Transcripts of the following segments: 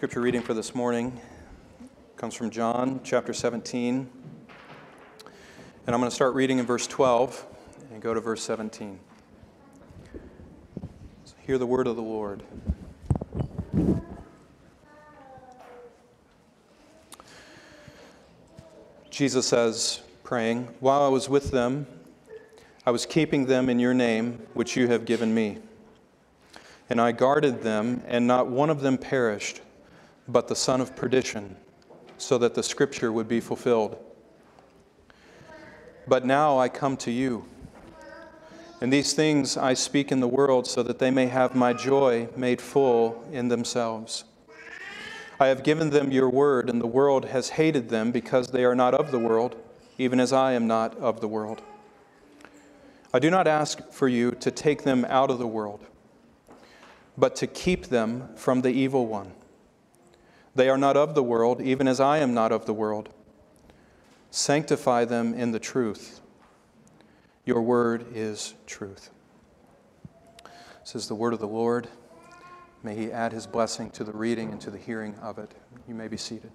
Scripture reading for this morning comes from John chapter 17. And I'm going to start reading in verse 12 and go to verse 17. So hear the word of the Lord. Jesus says, praying, While I was with them, I was keeping them in your name, which you have given me. And I guarded them, and not one of them perished, but the son of perdition, so that the scripture would be fulfilled. But now I come to you. And these things I speak in the world, so that they may have my joy made full in themselves. I have given them your word, and the world has hated them because they are not of the world, even as I am not of the world. I do not ask for you to take them out of the world, but to keep them from the evil one. They are not of the world, even as I am not of the world. Sanctify them in the truth. Your word is truth. This is the word of the Lord. May He add His blessing to the reading and to the hearing of it. You may be seated.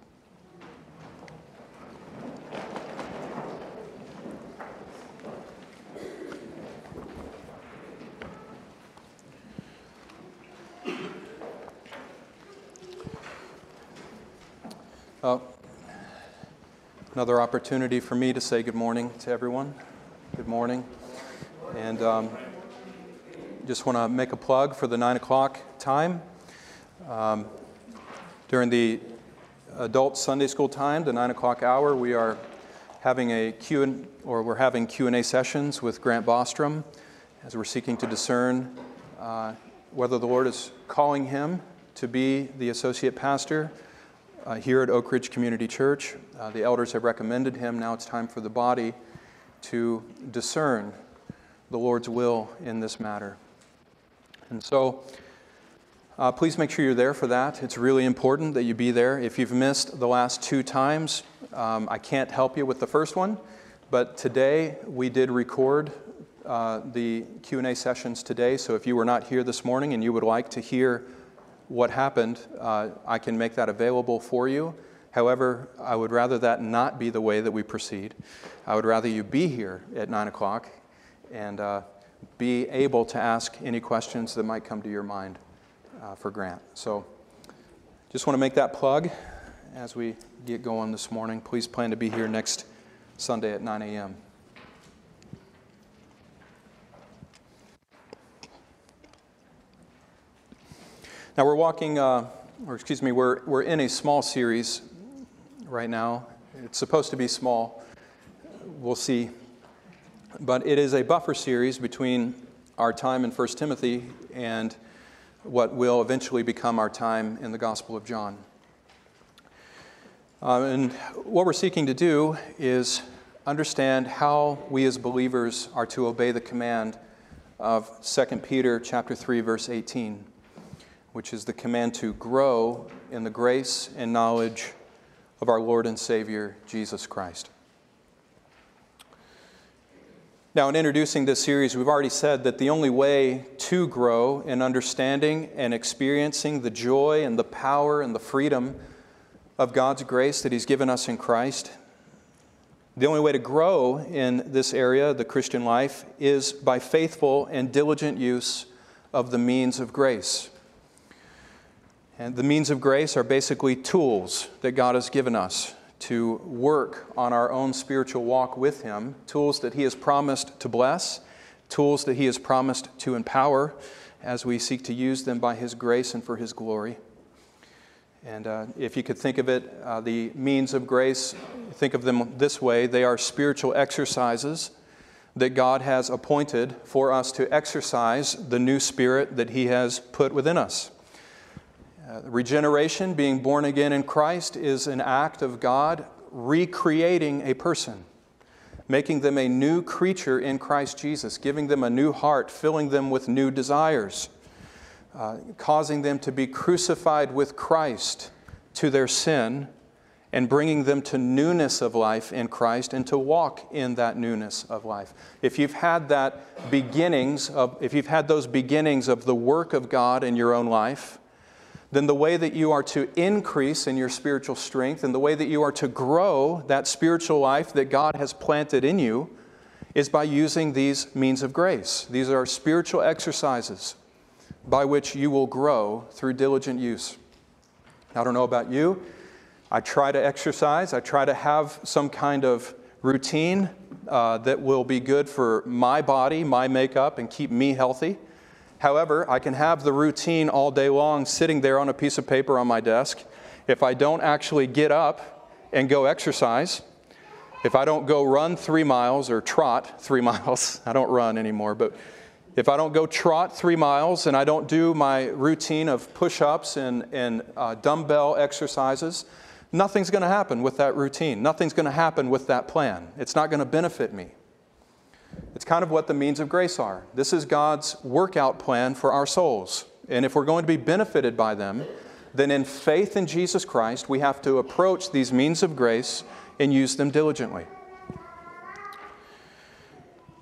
Uh, another opportunity for me to say good morning to everyone. Good morning. And um, just want to make a plug for the 9 o'clock time. Um, during the adult Sunday school time, the 9 o'clock hour, we are having a Q and, or we're having Q&A sessions with Grant Bostrom as we're seeking to discern uh, whether the Lord is calling him to be the associate pastor uh, here at Oak Ridge Community Church. Uh, the elders have recommended him. Now it's time for the body to discern the Lord's will in this matter. And so, uh, please make sure you're there for that. It's really important that you be there. If you've missed the last two times, um, I can't help you with the first one, but today we did record uh, the Q&A sessions today. So if you were not here this morning and you would like to hear what happened, uh, I can make that available for you. However, I would rather that not be the way that we proceed. I would rather you be here at 9 o'clock and uh, be able to ask any questions that might come to your mind uh, for Grant. So just want to make that plug as we get going this morning. Please plan to be here next Sunday at 9 a.m. Now we're walking, uh, or excuse me, we're, we're in a small series right now. It's supposed to be small. We'll see but it is a buffer series between our time in 1 Timothy and what will eventually become our time in the Gospel of John. Uh, and what we're seeking to do is understand how we as believers are to obey the command of 2 Peter chapter 3 verse 18, which is the command to grow in the grace and knowledge of our Lord and Savior Jesus Christ. Now, in introducing this series, we've already said that the only way to grow in understanding and experiencing the joy and the power and the freedom of God's grace that He's given us in Christ, the only way to grow in this area, the Christian life, is by faithful and diligent use of the means of grace. And the means of grace are basically tools that God has given us to work on our own spiritual walk with Him, tools that He has promised to bless, tools that He has promised to empower as we seek to use them by His grace and for His glory. And uh, if you could think of it, uh, the means of grace, think of them this way they are spiritual exercises that God has appointed for us to exercise the new spirit that He has put within us. Uh, regeneration, being born again in Christ, is an act of God recreating a person, making them a new creature in Christ Jesus, giving them a new heart, filling them with new desires, uh, causing them to be crucified with Christ to their sin, and bringing them to newness of life in Christ and to walk in that newness of life. If you've had that beginnings of, if you've had those beginnings of the work of God in your own life, then the way that you are to increase in your spiritual strength and the way that you are to grow that spiritual life that God has planted in you is by using these means of grace. These are spiritual exercises by which you will grow through diligent use. I don't know about you. I try to exercise, I try to have some kind of routine uh, that will be good for my body, my makeup, and keep me healthy. However, I can have the routine all day long sitting there on a piece of paper on my desk. If I don't actually get up and go exercise, if I don't go run three miles or trot three miles, I don't run anymore, but if I don't go trot three miles and I don't do my routine of push ups and, and uh, dumbbell exercises, nothing's going to happen with that routine. Nothing's going to happen with that plan. It's not going to benefit me. It's kind of what the means of grace are. This is God's workout plan for our souls. And if we're going to be benefited by them, then in faith in Jesus Christ, we have to approach these means of grace and use them diligently.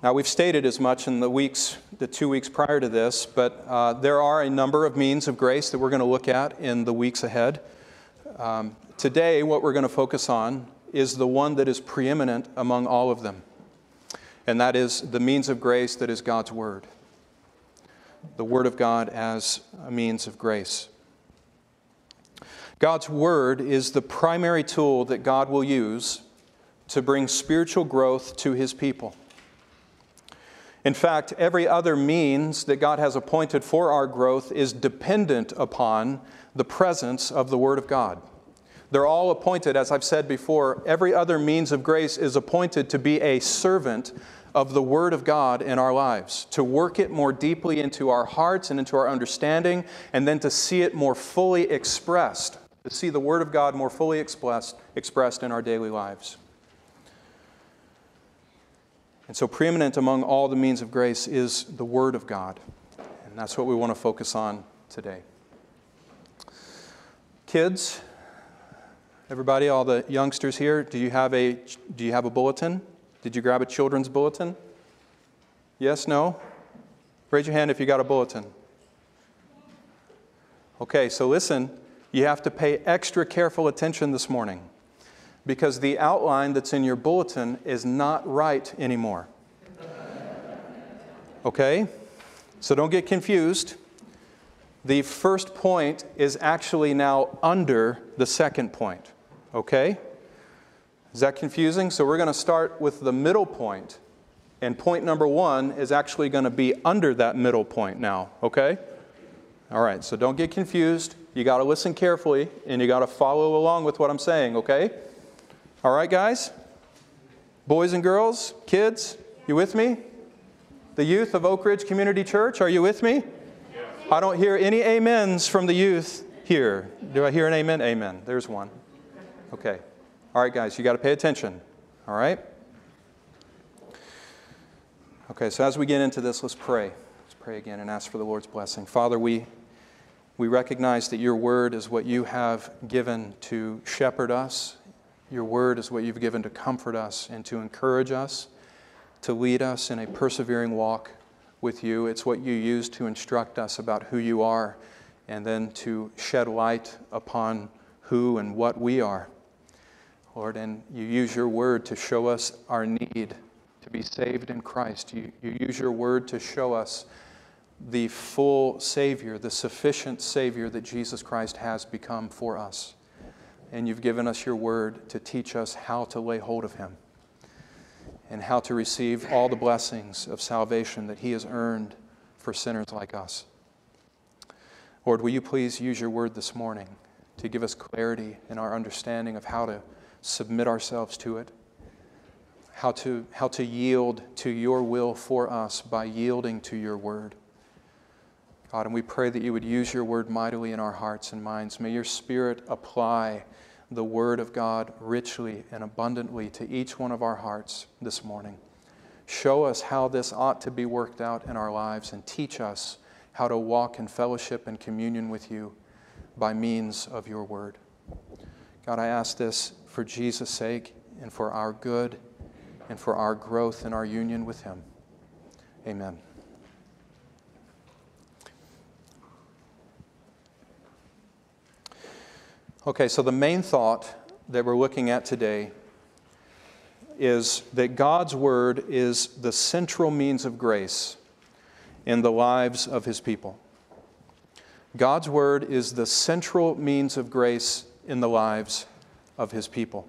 Now, we've stated as much in the weeks, the two weeks prior to this, but uh, there are a number of means of grace that we're going to look at in the weeks ahead. Um, today, what we're going to focus on is the one that is preeminent among all of them and that is the means of grace that is God's Word. The Word of God as a means of grace. God's Word is the primary tool that God will use to bring spiritual growth to His people. In fact, every other means that God has appointed for our growth is dependent upon the presence of the Word of God. They're all appointed, as I've said before, every other means of grace is appointed to be a servant of the Word of God in our lives, to work it more deeply into our hearts and into our understanding, and then to see it more fully expressed, to see the Word of God more fully expressed, expressed in our daily lives. And so, preeminent among all the means of grace is the Word of God. And that's what we want to focus on today. Kids, everybody, all the youngsters here, do you have a, do you have a bulletin? Did you grab a children's bulletin? Yes, no? Raise your hand if you got a bulletin. Okay, so listen, you have to pay extra careful attention this morning because the outline that's in your bulletin is not right anymore. Okay? So don't get confused. The first point is actually now under the second point. Okay? Is that confusing? So we're going to start with the middle point, and point number one is actually going to be under that middle point now, okay? All right, so don't get confused. You got to listen carefully, and you got to follow along with what I'm saying, okay? All right, guys? Boys and girls, kids, you with me? The youth of Oak Ridge Community Church, are you with me? Yes. I don't hear any amens from the youth here. Do I hear an amen? Amen. There's one. Okay. All right, guys, you got to pay attention. All right? Okay, so as we get into this, let's pray. Let's pray again and ask for the Lord's blessing. Father, we, we recognize that your word is what you have given to shepherd us. Your word is what you've given to comfort us and to encourage us, to lead us in a persevering walk with you. It's what you use to instruct us about who you are and then to shed light upon who and what we are. Lord, and you use your word to show us our need to be saved in Christ. You, you use your word to show us the full Savior, the sufficient Savior that Jesus Christ has become for us. And you've given us your word to teach us how to lay hold of Him and how to receive all the blessings of salvation that He has earned for sinners like us. Lord, will you please use your word this morning to give us clarity in our understanding of how to submit ourselves to it, how to, how to yield to your will for us by yielding to your word. God, and we pray that you would use your word mightily in our hearts and minds. May your spirit apply the word of God richly and abundantly to each one of our hearts this morning. Show us how this ought to be worked out in our lives and teach us how to walk in fellowship and communion with you by means of your word. God, I ask this for Jesus' sake and for our good and for our growth and our union with Him. Amen. Okay, so the main thought that we're looking at today is that God's Word is the central means of grace in the lives of His people. God's Word is the central means of grace in the lives of His people.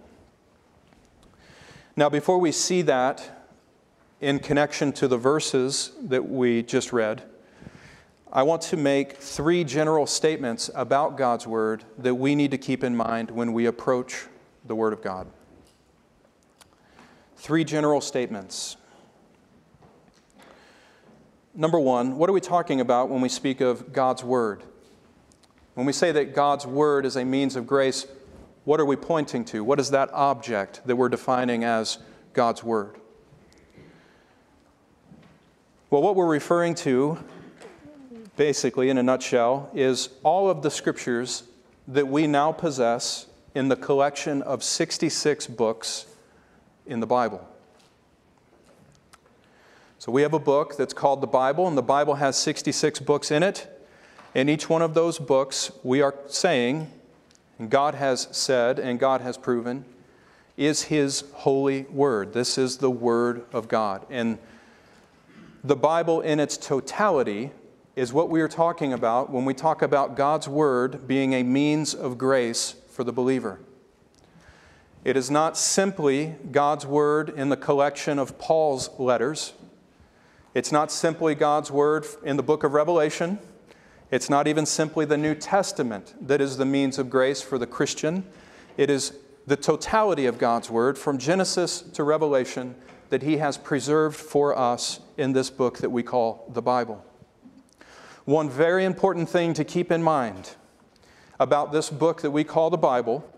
Now, before we see that in connection to the verses that we just read, I want to make three general statements about God's Word that we need to keep in mind when we approach the Word of God. Three general statements. Number one, what are we talking about when we speak of God's Word? When we say that God's Word is a means of grace, what are we pointing to? What is that object that we're defining as God's Word? Well, what we're referring to basically, in a nutshell, is all of the scriptures that we now possess in the collection of 66 books in the Bible. So we have a book that's called the Bible, and the Bible has 66 books in it. In each one of those books, we are saying, and God has said, and God has proven, is His holy word. This is the Word of God. And the Bible in its totality is what we are talking about when we talk about God's Word being a means of grace for the believer. It is not simply God's Word in the collection of Paul's letters. It's not simply God's Word in the book of Revelation. It's not even simply the New Testament that is the means of grace for the Christian. It is the totality of God's Word from Genesis to Revelation that He has preserved for us in this book that we call the Bible. One very important thing to keep in mind about this book that we call the Bible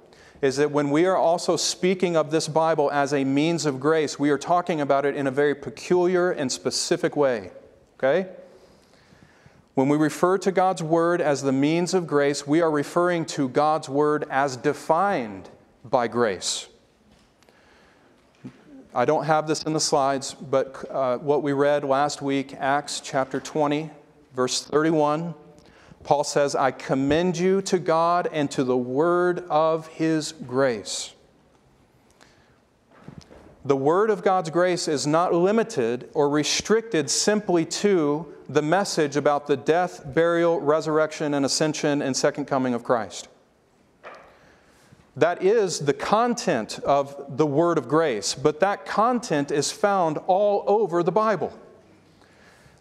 is that when we are also speaking of this Bible as a means of grace, we are talking about it in a very peculiar and specific way. Okay? When we refer to God's Word as the means of grace, we are referring to God's Word as defined by grace. I don't have this in the slides, but uh, what we read last week, Acts chapter 20, Verse 31, Paul says, I commend you to God and to the word of his grace. The word of God's grace is not limited or restricted simply to the message about the death, burial, resurrection, and ascension and second coming of Christ. That is the content of the word of grace, but that content is found all over the Bible.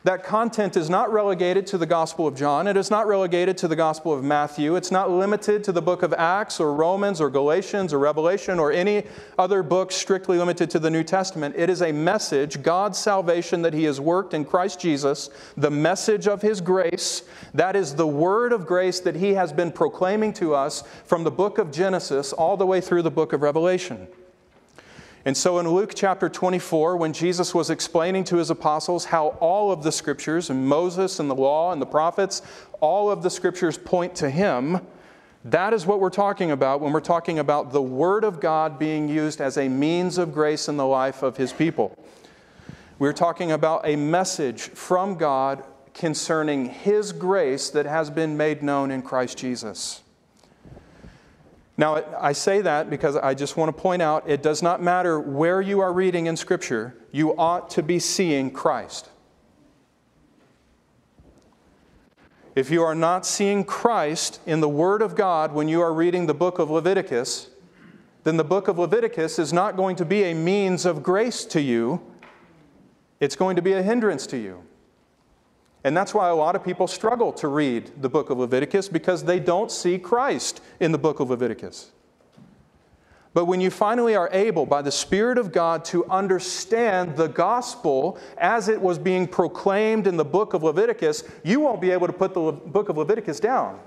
That content is not relegated to the Gospel of John. It is not relegated to the Gospel of Matthew. It's not limited to the book of Acts or Romans or Galatians or Revelation or any other book strictly limited to the New Testament. It is a message, God's salvation that He has worked in Christ Jesus, the message of His grace. That is the word of grace that He has been proclaiming to us from the book of Genesis all the way through the book of Revelation. And so in Luke chapter 24, when Jesus was explaining to his apostles how all of the scriptures, and Moses and the law and the prophets, all of the scriptures point to him, that is what we're talking about when we're talking about the Word of God being used as a means of grace in the life of his people. We're talking about a message from God concerning his grace that has been made known in Christ Jesus. Now, I say that because I just want to point out it does not matter where you are reading in Scripture, you ought to be seeing Christ. If you are not seeing Christ in the Word of God when you are reading the book of Leviticus, then the book of Leviticus is not going to be a means of grace to you, it's going to be a hindrance to you. And that's why a lot of people struggle to read the book of Leviticus because they don't see Christ in the book of Leviticus. But when you finally are able, by the Spirit of God, to understand the gospel as it was being proclaimed in the book of Leviticus, you won't be able to put the book of Leviticus down.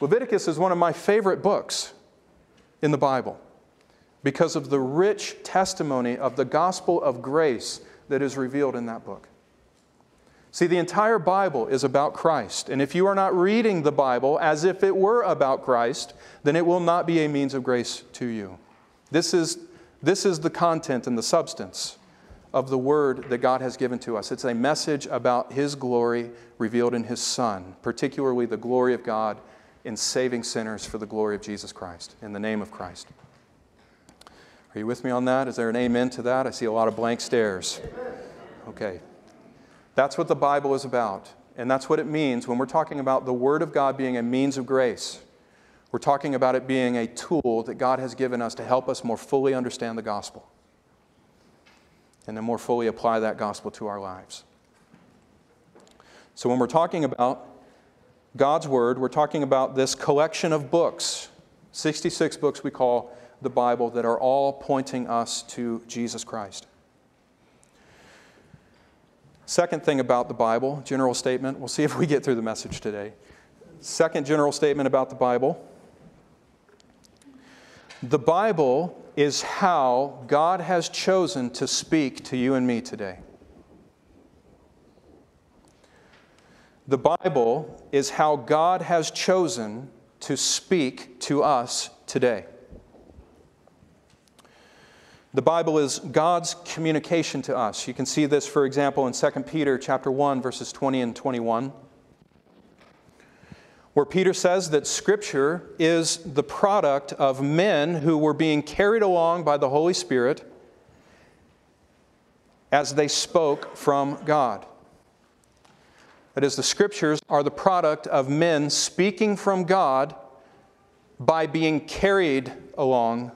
Leviticus is one of my favorite books in the Bible because of the rich testimony of the gospel of grace that is revealed in that book. See, the entire Bible is about Christ. And if you are not reading the Bible as if it were about Christ, then it will not be a means of grace to you. This is, this is the content and the substance of the word that God has given to us. It's a message about His glory revealed in His Son, particularly the glory of God in saving sinners for the glory of Jesus Christ, in the name of Christ. Are you with me on that? Is there an amen to that? I see a lot of blank stares. Okay. That's what the Bible is about. And that's what it means when we're talking about the Word of God being a means of grace. We're talking about it being a tool that God has given us to help us more fully understand the gospel and to more fully apply that gospel to our lives. So, when we're talking about God's Word, we're talking about this collection of books, 66 books we call the Bible, that are all pointing us to Jesus Christ. Second thing about the Bible, general statement, we'll see if we get through the message today. Second general statement about the Bible the Bible is how God has chosen to speak to you and me today. The Bible is how God has chosen to speak to us today. The Bible is God's communication to us. You can see this, for example, in 2 Peter chapter 1, verses 20 and 21 where Peter says that Scripture is the product of men who were being carried along by the Holy Spirit as they spoke from God. That is, the Scriptures are the product of men speaking from God by being carried along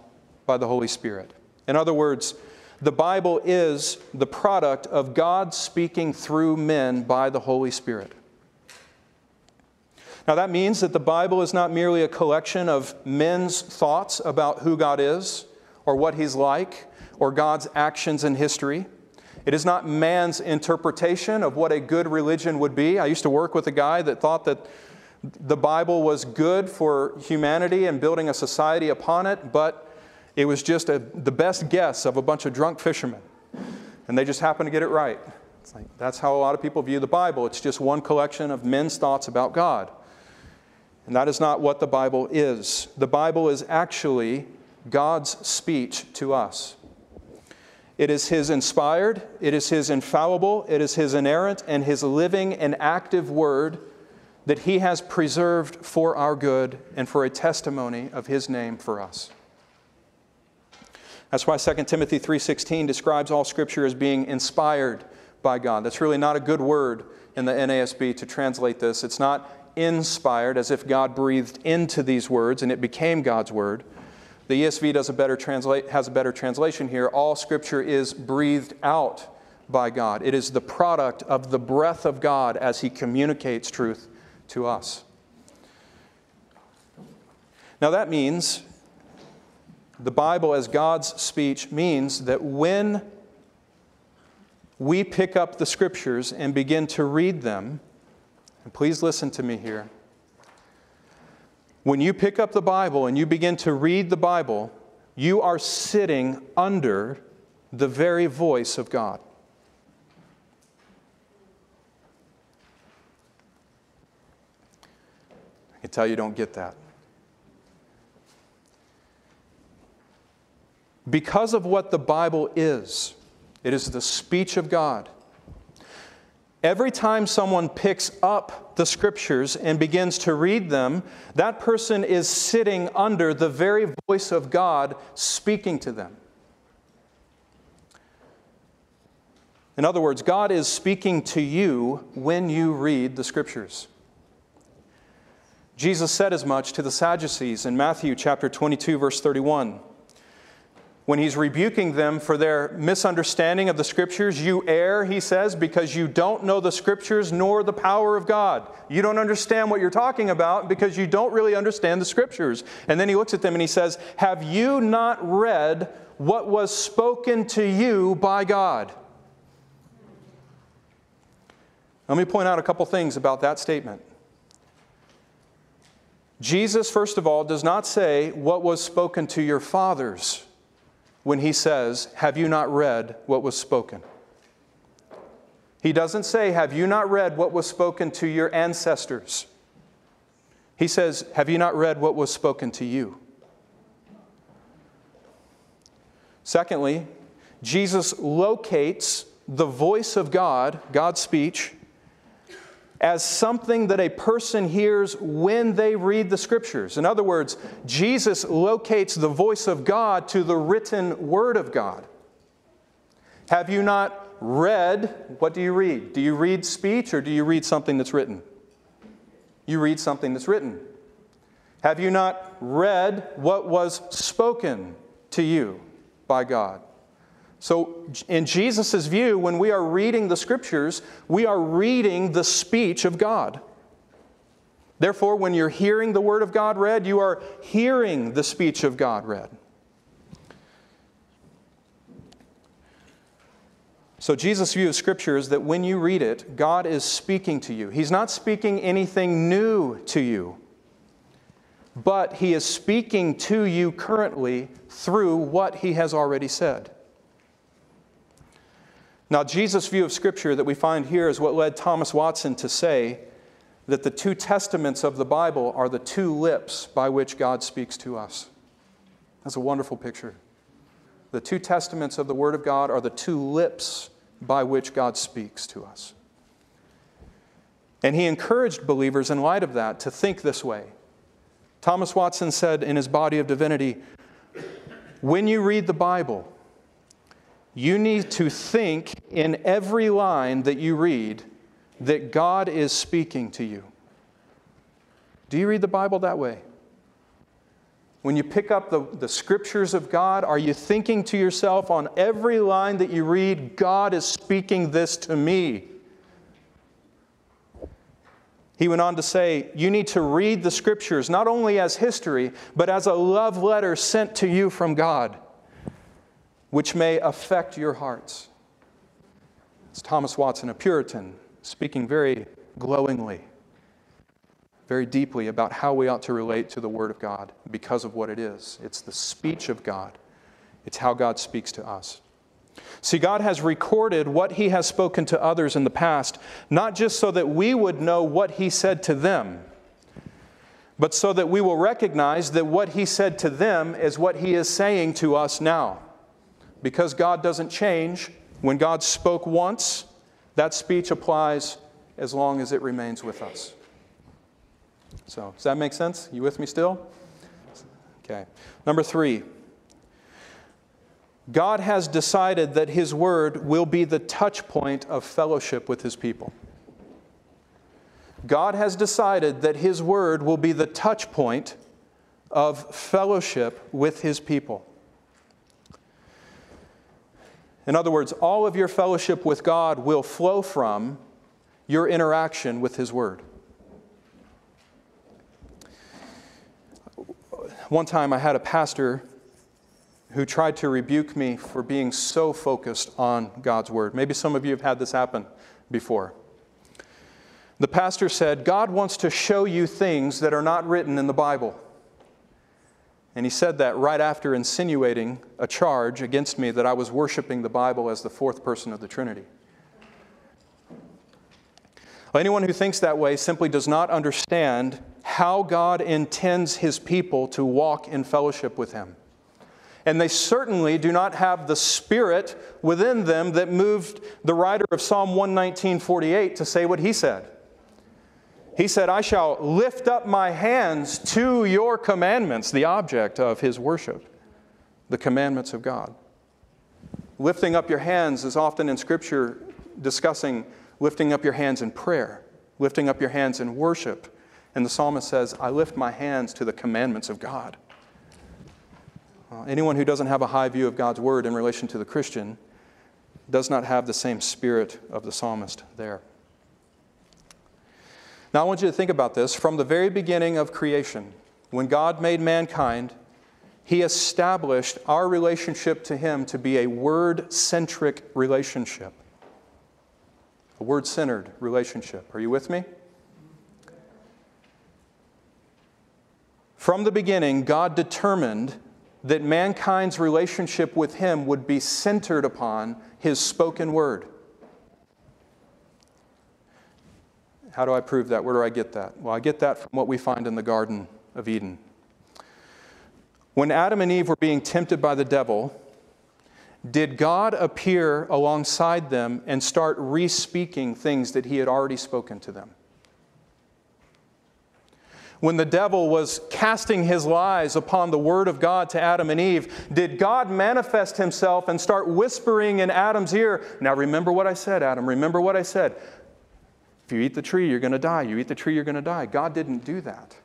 by the Holy Spirit. In other words, the Bible is the product of God speaking through men by the Holy Spirit. Now, that means that the Bible is not merely a collection of men's thoughts about who God is, or what He's like, or God's actions in history. It is not man's interpretation of what a good religion would be. I used to work with a guy that thought that the Bible was good for humanity and building a society upon it, but it was just a, the best guess of a bunch of drunk fishermen. And they just happened to get it right. Like, that's how a lot of people view the Bible. It's just one collection of men's thoughts about God. And that is not what the Bible is. The Bible is actually God's speech to us. It is His inspired, it is His infallible, it is His inerrant, and His living and active Word that He has preserved for our good and for a testimony of His name for us. That's why 2 Timothy 3:16 describes all scripture as being inspired by God. That's really not a good word in the NASB to translate this. It's not inspired, as if God breathed into these words and it became God's word. The ESV does a better translate, has a better translation here. All scripture is breathed out by God. It is the product of the breath of God as He communicates truth to us. Now, that means the Bible, as God's speech, means that when we pick up the scriptures and begin to read them, and please listen to me here. When you pick up the Bible and you begin to read the Bible, you are sitting under the very voice of God. I can tell you don't get that. Because of what the Bible is, it is the speech of God. Every time someone picks up the scriptures and begins to read them, that person is sitting under the very voice of God speaking to them. In other words, God is speaking to you when you read the scriptures. Jesus said as much to the Sadducees in Matthew chapter 22 verse 31 when he's rebuking them for their misunderstanding of the scriptures. You err, he says, because you don't know the scriptures nor the power of God. You don't understand what you're talking about because you don't really understand the scriptures. And then he looks at them and he says, Have you not read what was spoken to you by God? Let me point out a couple things about that statement. Jesus, first of all, does not say what was spoken to your fathers when he says, Have you not read what was spoken? He doesn't say, Have you not read what was spoken to your ancestors? He says, Have you not read what was spoken to you? Secondly, Jesus locates the voice of God, God's speech, as something that a person hears when they read the scriptures. In other words, Jesus locates the voice of God to the written word of God. Have you not read? What do you read? Do you read speech or do you read something that's written? You read something that's written. Have you not read what was spoken to you by God? So, in Jesus' view, when we are reading the scriptures, we are reading the speech of God. Therefore, when you're hearing the word of God read, you are hearing the speech of God read. So, Jesus' view of Scripture is that when you read it, God is speaking to you. He's not speaking anything new to you, but He is speaking to you currently through what He has already said. Now, Jesus' view of Scripture that we find here is what led Thomas Watson to say that the two testaments of the Bible are the two lips by which God speaks to us. That's a wonderful picture. The two testaments of the Word of God are the two lips by which God speaks to us. And he encouraged believers in light of that to think this way. Thomas Watson said in his Body of Divinity when you read the Bible, you need to think in every line that you read that God is speaking to you. Do you read the Bible that way? When you pick up the, the scriptures of God, are you thinking to yourself on every line that you read, God is speaking this to me? He went on to say, You need to read the scriptures not only as history, but as a love letter sent to you from God which may affect your hearts. It's Thomas Watson, a Puritan, speaking very glowingly, very deeply about how we ought to relate to the Word of God because of what it is. It's the speech of God, it's how God speaks to us. See, God has recorded what He has spoken to others in the past, not just so that we would know what He said to them, but so that we will recognize that what He said to them is what He is saying to us now. Because God doesn't change, when God spoke once, that speech applies as long as it remains with us. So, does that make sense? You with me still? Okay. Number three. God has decided that His Word will be the touch point of fellowship with His people. God has decided that His Word will be the touch point of fellowship with His people. In other words, all of your fellowship with God will flow from your interaction with His Word. One time I had a pastor who tried to rebuke me for being so focused on God's Word. Maybe some of you have had this happen before. The pastor said, God wants to show you things that are not written in the Bible. And he said that right after insinuating a charge against me that I was worshiping the Bible as the fourth person of the Trinity. Well, anyone who thinks that way simply does not understand how God intends his people to walk in fellowship with him. And they certainly do not have the spirit within them that moved the writer of Psalm 119:48 to say what he said. He said, I shall lift up my hands to your commandments, the object of his worship, the commandments of God. Lifting up your hands is often in Scripture discussing lifting up your hands in prayer, lifting up your hands in worship. And the psalmist says, I lift my hands to the commandments of God. Uh, anyone who doesn't have a high view of God's word in relation to the Christian does not have the same spirit of the psalmist there. Now, I want you to think about this. From the very beginning of creation, when God made mankind, He established our relationship to Him to be a word centric relationship. A word centered relationship. Are you with me? From the beginning, God determined that mankind's relationship with Him would be centered upon His spoken word. How do I prove that? Where do I get that? Well, I get that from what we find in the Garden of Eden. When Adam and Eve were being tempted by the devil, did God appear alongside them and start re speaking things that he had already spoken to them? when the devil was casting his lies upon the word of God to Adam and Eve, did God manifest himself and start whispering in Adam's ear, Now remember what I said, Adam, remember what I said. If you eat the tree, you're going to die. You eat the tree, you're going to die. God didn't do that.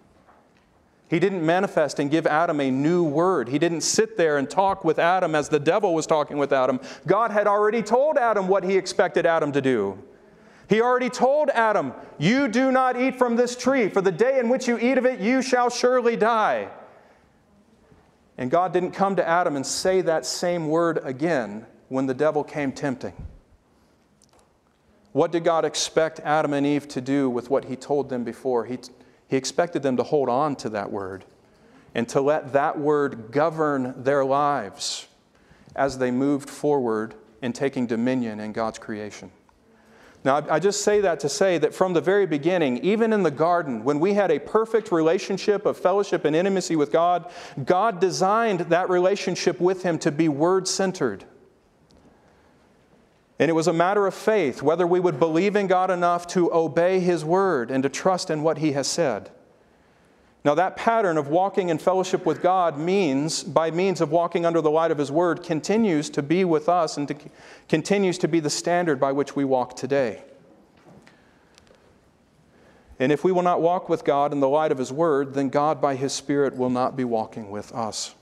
He didn't manifest and give Adam a new word. He didn't sit there and talk with Adam as the devil was talking with Adam. God had already told Adam what he expected Adam to do. He already told Adam, You do not eat from this tree, for the day in which you eat of it, you shall surely die. And God didn't come to Adam and say that same word again when the devil came tempting. What did God expect Adam and Eve to do with what he told them before? He, he expected them to hold on to that word and to let that word govern their lives as they moved forward in taking dominion in God's creation. Now, I just say that to say that from the very beginning, even in the garden, when we had a perfect relationship of fellowship and intimacy with God, God designed that relationship with Him to be word centered. And it was a matter of faith whether we would believe in God enough to obey His word and to trust in what He has said. Now, that pattern of walking in fellowship with God means, by means of walking under the light of His Word, continues to be with us and to, continues to be the standard by which we walk today. And if we will not walk with God in the light of His Word, then God, by His Spirit, will not be walking with us.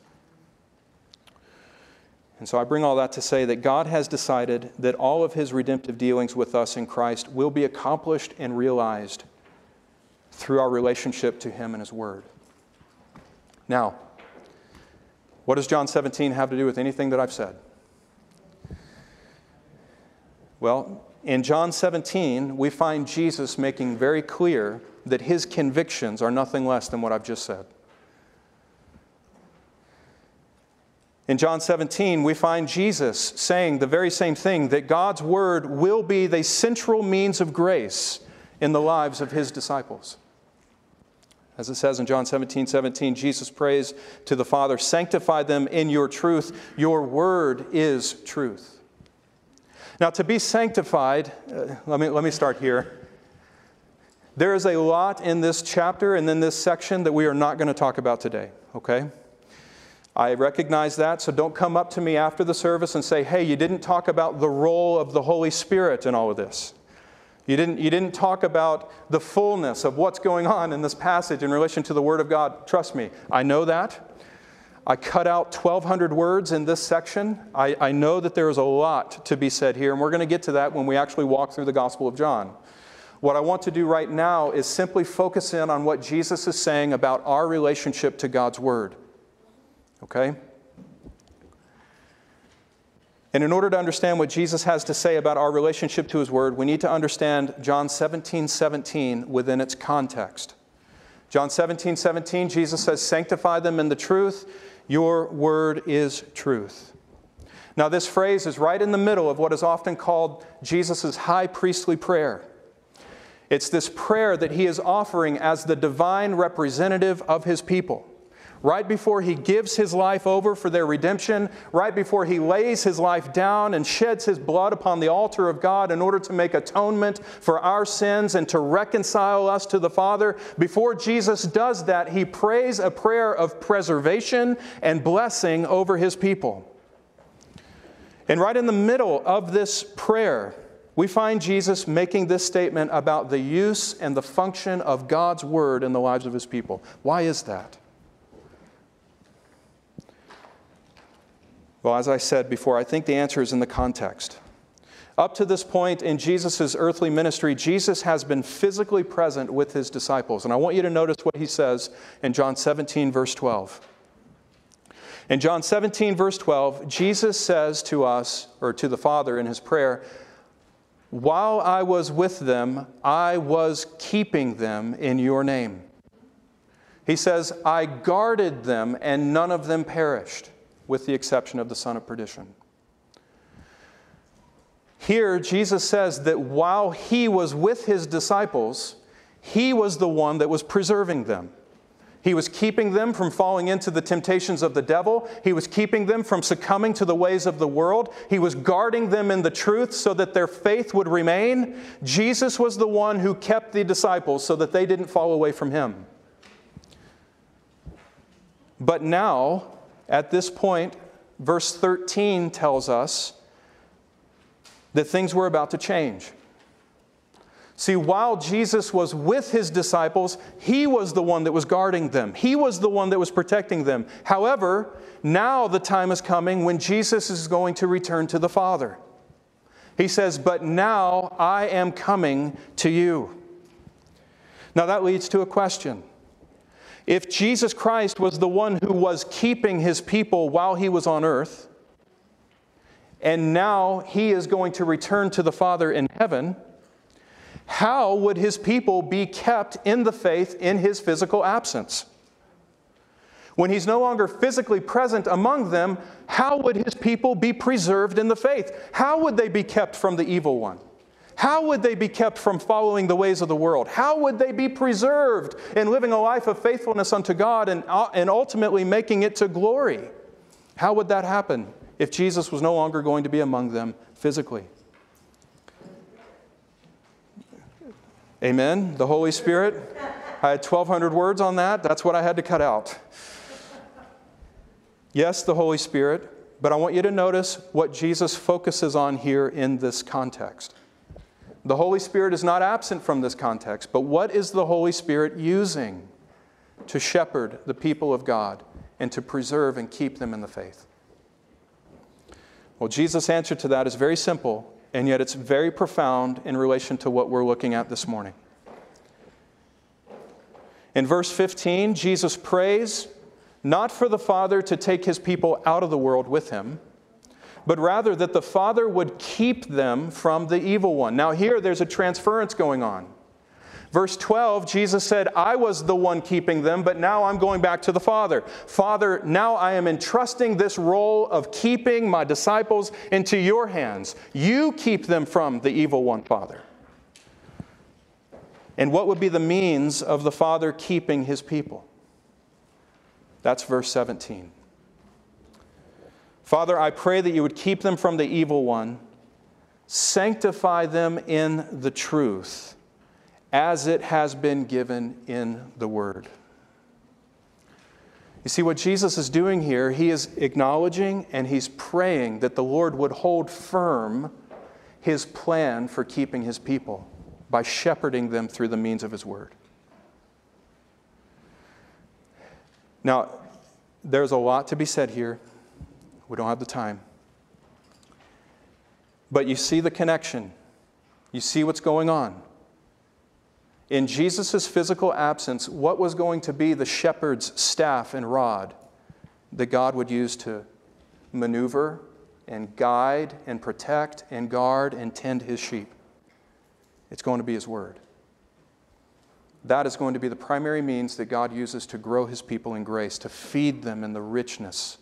And so I bring all that to say that God has decided that all of His redemptive dealings with us in Christ will be accomplished and realized through our relationship to Him and His Word. Now, what does John 17 have to do with anything that I've said? Well, in John 17, we find Jesus making very clear that his convictions are nothing less than what I've just said. In John 17, we find Jesus saying the very same thing that God's word will be the central means of grace in the lives of his disciples. As it says in John 17, 17, Jesus prays to the Father, Sanctify them in your truth. Your word is truth. Now, to be sanctified, uh, let, me, let me start here. There is a lot in this chapter and in this section that we are not going to talk about today, okay? I recognize that, so don't come up to me after the service and say, hey, you didn't talk about the role of the Holy Spirit in all of this. You didn't, you didn't talk about the fullness of what's going on in this passage in relation to the Word of God. Trust me, I know that. I cut out 1,200 words in this section. I, I know that there is a lot to be said here, and we're going to get to that when we actually walk through the Gospel of John. What I want to do right now is simply focus in on what Jesus is saying about our relationship to God's Word. Okay? And in order to understand what Jesus has to say about our relationship to his word, we need to understand John 17 17 within its context. John 17 17, Jesus says, Sanctify them in the truth. Your word is truth. Now, this phrase is right in the middle of what is often called Jesus' high priestly prayer. It's this prayer that he is offering as the divine representative of his people right before he gives his life over for their redemption, right before he lays his life down and sheds his blood upon the altar of God in order to make atonement for our sins and to reconcile us to the Father, before Jesus does that, he prays a prayer of preservation and blessing over his people. And right in the middle of this prayer, we find Jesus making this statement about the use and the function of God's Word in the lives of his people. Why is that? Well, as I said before, I think the answer is in the context. Up to this point in Jesus' earthly ministry, Jesus has been physically present with his disciples. And I want you to notice what he says in John 17, verse 12. In John 17, verse 12, Jesus says to us, or to the Father in his prayer, While I was with them, I was keeping them in your name. He says, I guarded them, and none of them perished with the exception of the son of perdition. Here, Jesus says that while he was with his disciples, he was the one that was preserving them. He was keeping them from falling into the temptations of the devil. He was keeping them from succumbing to the ways of the world. He was guarding them in the truth so that their faith would remain. Jesus was the one who kept the disciples so that they didn't fall away from him. But now, at this point, verse 13 tells us that things were about to change. See, while Jesus was with his disciples, he was the one that was guarding them, he was the one that was protecting them. However, now the time is coming when Jesus is going to return to the Father. He says, But now I am coming to you. Now that leads to a question. If Jesus Christ was the one who was keeping his people while he was on earth, and now he is going to return to the Father in heaven, how would his people be kept in the faith in his physical absence? When he's no longer physically present among them, how would his people be preserved in the faith? How would they be kept from the evil one? How would they be kept from following the ways of the world? How would they be preserved in living a life of faithfulness unto God and, uh, and ultimately making it to glory? How would that happen if Jesus was no longer going to be among them physically? Amen. The Holy Spirit. I had 1,200 words on that. That's what I had to cut out. Yes, the Holy Spirit, but I want you to notice what Jesus focuses on here in this context. The Holy Spirit is not absent from this context, but what is the Holy Spirit using to shepherd the people of God and to preserve and keep them in the faith? Well, Jesus' answer to that is very simple and yet it's very profound in relation to what we're looking at this morning. In verse 15, Jesus prays not for the Father to take his people out of the world with him, but rather that the Father would keep them from the evil one. Now, here there's a transference going on. Verse 12, Jesus said, I was the one keeping them, but now I'm going back to the Father. Father, now I am entrusting this role of keeping my disciples into your hands. You keep them from the evil one, Father. And what would be the means of the Father keeping his people? That's verse 17. Father, I pray that you would keep them from the evil one, sanctify them in the truth as it has been given in the Word. You see, what Jesus is doing here, he is acknowledging and he's praying that the Lord would hold firm his plan for keeping his people by shepherding them through the means of his word. Now, there's a lot to be said here. We don't have the time. But you see the connection, you see what's going on. In Jesus' physical absence, what was going to be the shepherd's staff and rod that God would use to maneuver and guide and protect and guard and tend his sheep? It's going to be his word. That is going to be the primary means that God uses to grow his people in grace, to feed them in the richness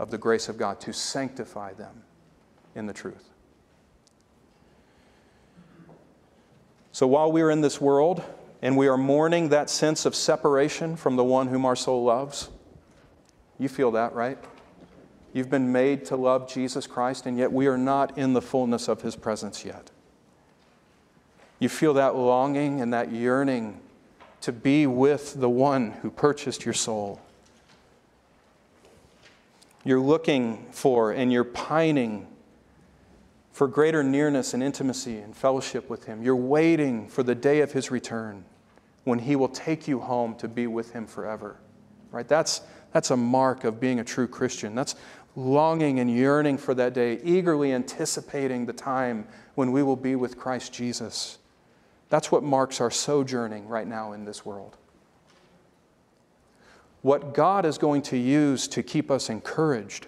of the grace of God, to sanctify them in the truth. So while we are in this world and we are mourning that sense of separation from the one whom our soul loves, you feel that, right? You've been made to love Jesus Christ, and yet we are not in the fullness of his presence yet. You feel that longing and that yearning to be with the one who purchased your soul. You're looking for and you're pining for greater nearness and intimacy and fellowship with Him. You're waiting for the day of His return when He will take you home to be with Him forever. Right? That's, that's a mark of being a true Christian. That's longing and yearning for that day, eagerly anticipating the time when we will be with Christ Jesus. That's what marks our sojourning right now in this world. What God is going to use to keep us encouraged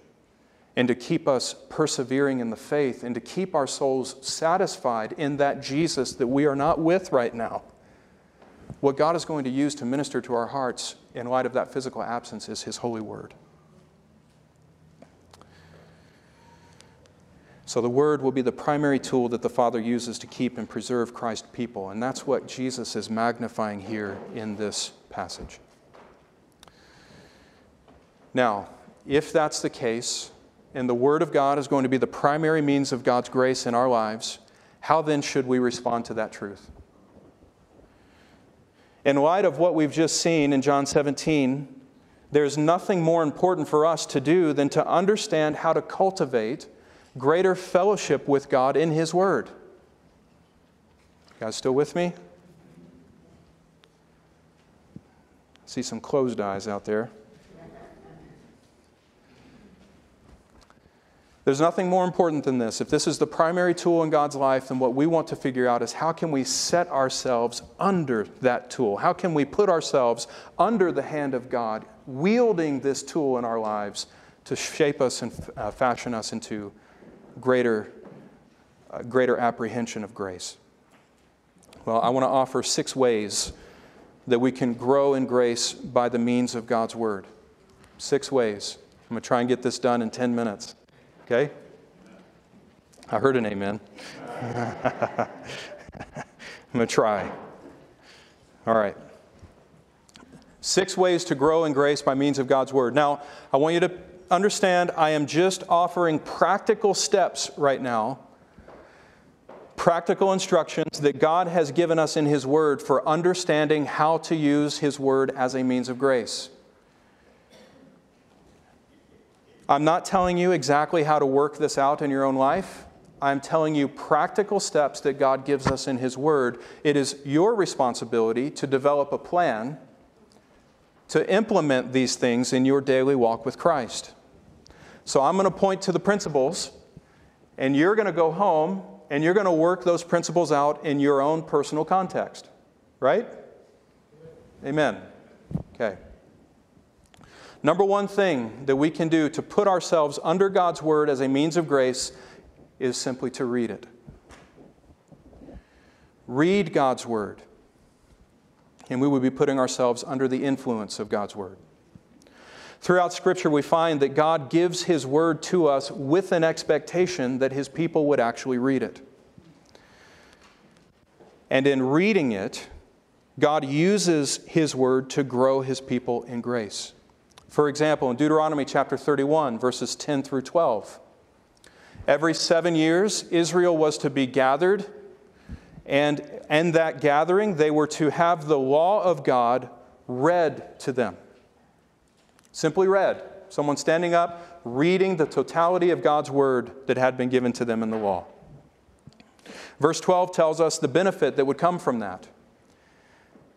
and to keep us persevering in the faith and to keep our souls satisfied in that Jesus that we are not with right now. What God is going to use to minister to our hearts in light of that physical absence is His holy word. So, the Word will be the primary tool that the Father uses to keep and preserve Christ's people. And that's what Jesus is magnifying here in this passage. Now, if that's the case, and the Word of God is going to be the primary means of God's grace in our lives, how then should we respond to that truth? In light of what we've just seen in John 17, there's nothing more important for us to do than to understand how to cultivate greater fellowship with God in His Word. You guys still with me? See some closed eyes out there. There's nothing more important than this. If this is the primary tool in God's life, then what we want to figure out is how can we set ourselves under that tool? How can we put ourselves under the hand of God, wielding this tool in our lives to shape us and uh, fashion us into greater, uh, greater apprehension of grace? Well, I want to offer six ways that we can grow in grace by the means of God's Word. Six ways. I'm going to try and get this done in 10 minutes. Okay? I heard an amen. I'm going to try. All right. Six ways to grow in grace by means of God's Word. Now, I want you to understand I am just offering practical steps right now, practical instructions that God has given us in His Word for understanding how to use His Word as a means of grace. I'm not telling you exactly how to work this out in your own life. I'm telling you practical steps that God gives us in His Word. It is your responsibility to develop a plan to implement these things in your daily walk with Christ. So I'm going to point to the principles, and you're going to go home and you're going to work those principles out in your own personal context. Right? Amen. Okay. Number one thing that we can do to put ourselves under God's Word as a means of grace is simply to read it. Read God's Word, and we would be putting ourselves under the influence of God's Word. Throughout Scripture, we find that God gives His Word to us with an expectation that His people would actually read it. And in reading it, God uses His Word to grow His people in grace. For example, in Deuteronomy chapter 31, verses 10 through 12, every seven years, Israel was to be gathered, and in that gathering, they were to have the law of God read to them. Simply read. Someone standing up, reading the totality of God's word that had been given to them in the law. Verse 12 tells us the benefit that would come from that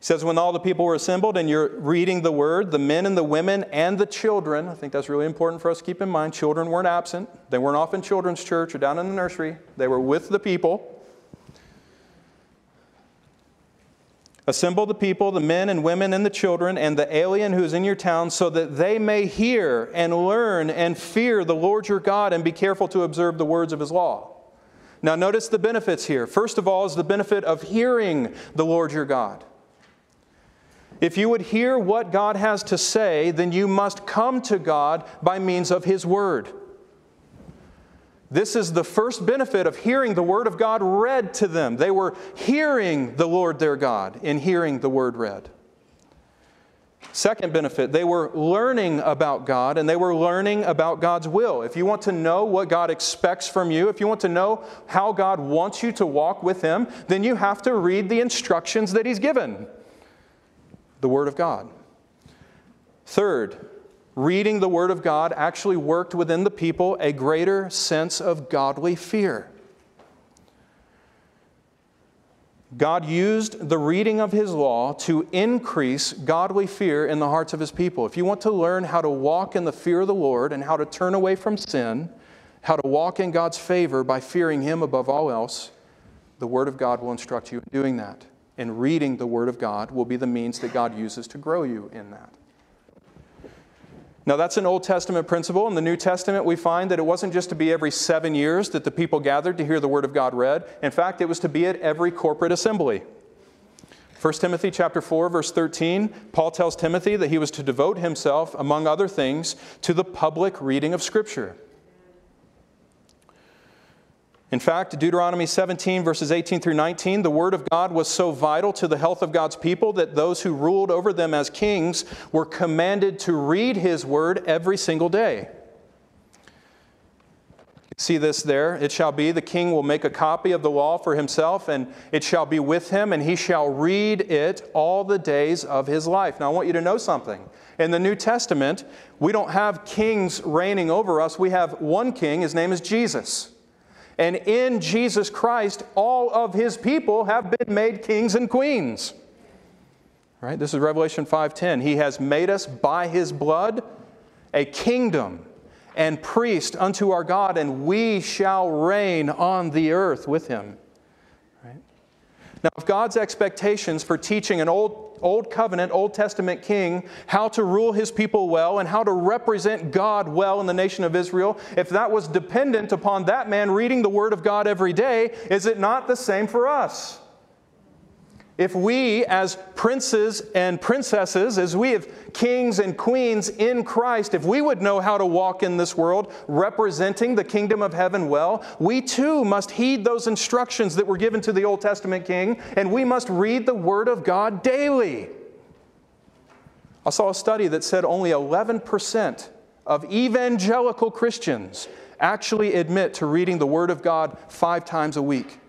says, When all the people were assembled and you're reading the word, the men and the women and the children, I think that's really important for us to keep in mind. Children weren't absent. They weren't off in children's church or down in the nursery, they were with the people. Assemble the people, the men and women and the children, and the alien who is in your town, so that they may hear and learn and fear the Lord your God and be careful to observe the words of his law. Now, notice the benefits here. First of all, is the benefit of hearing the Lord your God. If you would hear what God has to say, then you must come to God by means of His Word. This is the first benefit of hearing the Word of God read to them. They were hearing the Lord their God in hearing the Word read. Second benefit, they were learning about God and they were learning about God's will. If you want to know what God expects from you, if you want to know how God wants you to walk with Him, then you have to read the instructions that He's given the Word of God. Third, reading the Word of God actually worked within the people a greater sense of godly fear. God used the reading of His law to increase godly fear in the hearts of His people. If you want to learn how to walk in the fear of the Lord and how to turn away from sin, how to walk in God's favor by fearing Him above all else, the Word of God will instruct you in doing that and reading the Word of God will be the means that God uses to grow you in that. Now, that's an Old Testament principle. In the New Testament, we find that it wasn't just to be every seven years that the people gathered to hear the Word of God read. In fact, it was to be at every corporate assembly. 1 Timothy chapter 4 verse 13 Paul tells Timothy that he was to devote himself among other things to the public reading of scripture. In fact, Deuteronomy 17, verses 18 through 19, the Word of God was so vital to the health of God's people that those who ruled over them as kings were commanded to read His Word every single day. See this there? It shall be the king will make a copy of the law for himself, and it shall be with him, and he shall read it all the days of his life. Now, I want you to know something. In the New Testament, we don't have kings reigning over us. We have one king. His name is Jesus. And in Jesus Christ, all of his people have been made kings and queens. Right? This is Revelation 5:10. He has made us by his blood a kingdom and priest unto our God, and we shall reign on the earth with him. Now, if God's expectations for teaching an old, old covenant, Old Testament king how to rule his people well and how to represent God well in the nation of Israel, if that was dependent upon that man reading the Word of God every day, is it not the same for us? If we, as princes and princesses, as we have kings and queens in Christ, if we would know how to walk in this world representing the kingdom of heaven well, we too must heed those instructions that were given to the Old Testament king, and we must read the Word of God daily. I saw a study that said only 11% of evangelical Christians actually admit to reading the Word of God five times a week.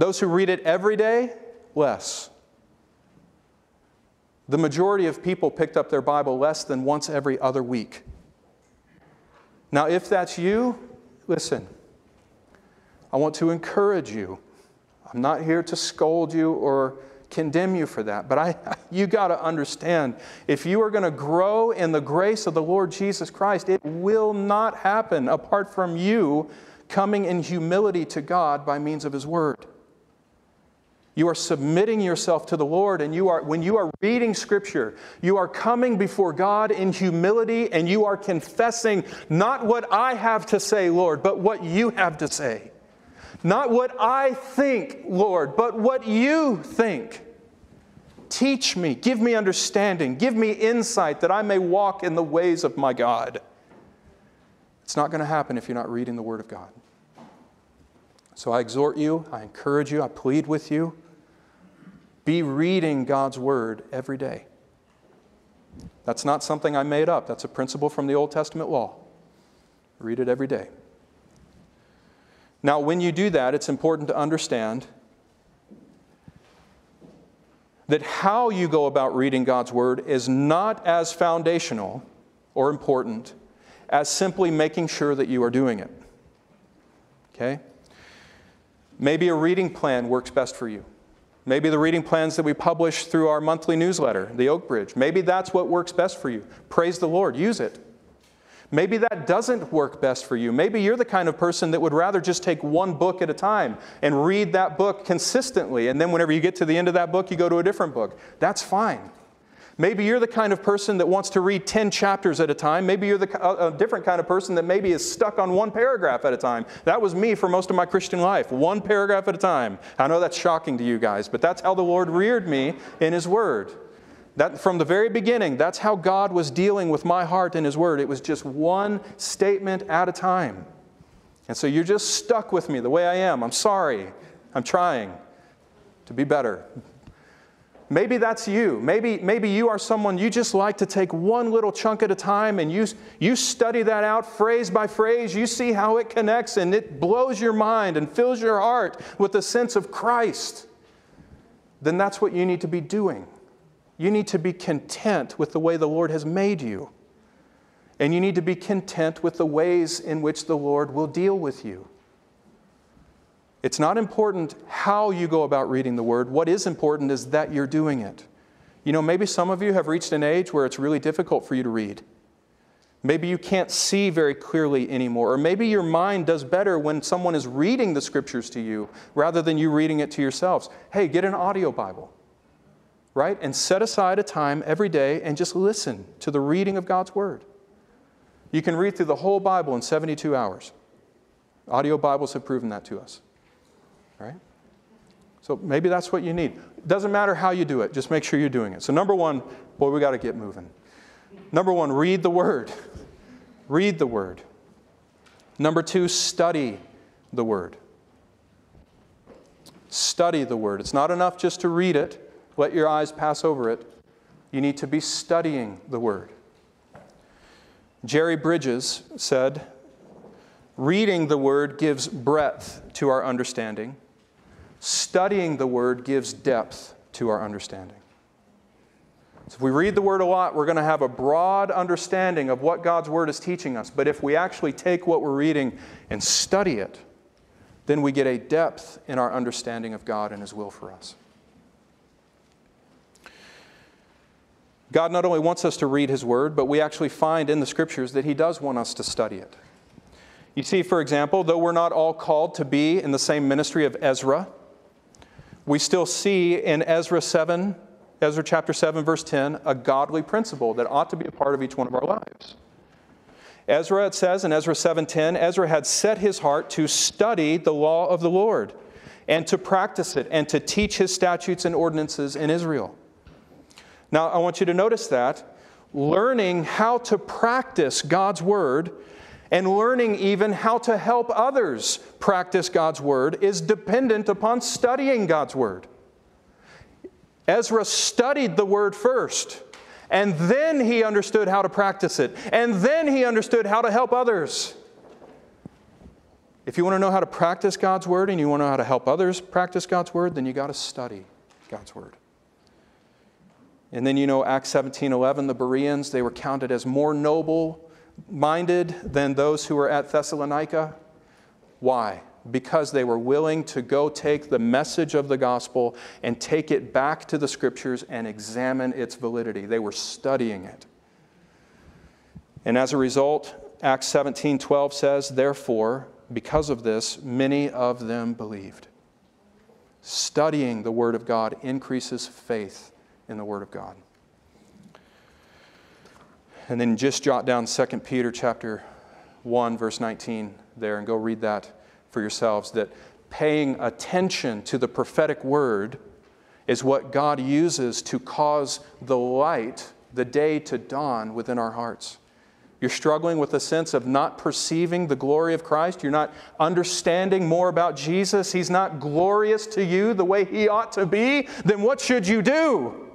Those who read it every day, less. The majority of people picked up their Bible less than once every other week. Now, if that's you, listen, I want to encourage you. I'm not here to scold you or condemn you for that, but I, you got to understand if you are going to grow in the grace of the Lord Jesus Christ, it will not happen apart from you coming in humility to God by means of His Word. You are submitting yourself to the Lord, and you are, when you are reading Scripture, you are coming before God in humility and you are confessing not what I have to say, Lord, but what you have to say. Not what I think, Lord, but what you think. Teach me, give me understanding, give me insight that I may walk in the ways of my God. It's not going to happen if you're not reading the Word of God. So I exhort you, I encourage you, I plead with you. Be reading God's Word every day. That's not something I made up, that's a principle from the Old Testament law. Read it every day. Now, when you do that, it's important to understand that how you go about reading God's Word is not as foundational or important as simply making sure that you are doing it. Okay? Maybe a reading plan works best for you. Maybe the reading plans that we publish through our monthly newsletter, the Oak Bridge, maybe that's what works best for you. Praise the Lord, use it. Maybe that doesn't work best for you. Maybe you're the kind of person that would rather just take one book at a time and read that book consistently, and then whenever you get to the end of that book, you go to a different book. That's fine. Maybe you're the kind of person that wants to read 10 chapters at a time. Maybe you're the, a, a different kind of person that maybe is stuck on one paragraph at a time. That was me for most of my Christian life, one paragraph at a time. I know that's shocking to you guys, but that's how the Lord reared me in His Word. That from the very beginning, that's how God was dealing with my heart in His Word. It was just one statement at a time. And so you're just stuck with me the way I am. I'm sorry. I'm trying to be better. Maybe that's you. Maybe, maybe you are someone you just like to take one little chunk at a time and you, you study that out phrase by phrase. You see how it connects and it blows your mind and fills your heart with a sense of Christ. Then that's what you need to be doing. You need to be content with the way the Lord has made you. And you need to be content with the ways in which the Lord will deal with you. It's not important how you go about reading the Word. What is important is that you're doing it. You know, maybe some of you have reached an age where it's really difficult for you to read. Maybe you can't see very clearly anymore. Or maybe your mind does better when someone is reading the scriptures to you rather than you reading it to yourselves. Hey, get an audio Bible, right? And set aside a time every day and just listen to the reading of God's Word. You can read through the whole Bible in 72 hours. Audio Bibles have proven that to us right? So maybe that's what you need. It doesn't matter how you do it, just make sure you're doing it. So, number one, boy, we got to get moving. Number one, read the Word. Read the Word. Number two, study the Word. Study the Word. It's not enough just to read it, let your eyes pass over it. You need to be studying the Word. Jerry Bridges said, Reading the Word gives breadth to our understanding, studying the Word gives depth to our understanding. So if we read the Word a lot, we're going to have a broad understanding of what God's Word is teaching us. But if we actually take what we're reading and study it, then we get a depth in our understanding of God and His will for us. God not only wants us to read His Word, but we actually find in the Scriptures that He does want us to study it. You see, for example, though we're not all called to be in the same ministry of Ezra, we still see in Ezra 7, Ezra chapter 7, verse 10, a godly principle that ought to be a part of each one of our lives. Ezra, it says in Ezra 7:10, Ezra had set his heart to study the law of the Lord and to practice it and to teach his statutes and ordinances in Israel. Now, I want you to notice that learning how to practice God's word and learning even how to help others practice God's word is dependent upon studying God's word. Ezra studied the word first, and then he understood how to practice it, and then he understood how to help others. If you want to know how to practice God's word and you want to know how to help others practice God's word, then you got to study God's word. And then you know Acts 17:11 the Bereans they were counted as more noble minded than those who were at Thessalonica. Why? Because they were willing to go take the message of the gospel and take it back to the scriptures and examine its validity. They were studying it. And as a result, Acts 17:12 says, "Therefore, because of this, many of them believed." Studying the word of God increases faith in the Word of God. And then just jot down 2 Peter chapter 1, verse 19 there, and go read that for yourselves. That paying attention to the prophetic word is what God uses to cause the light, the day to dawn within our hearts. You're struggling with a sense of not perceiving the glory of Christ. You're not understanding more about Jesus. He's not glorious to you the way he ought to be. Then what should you do?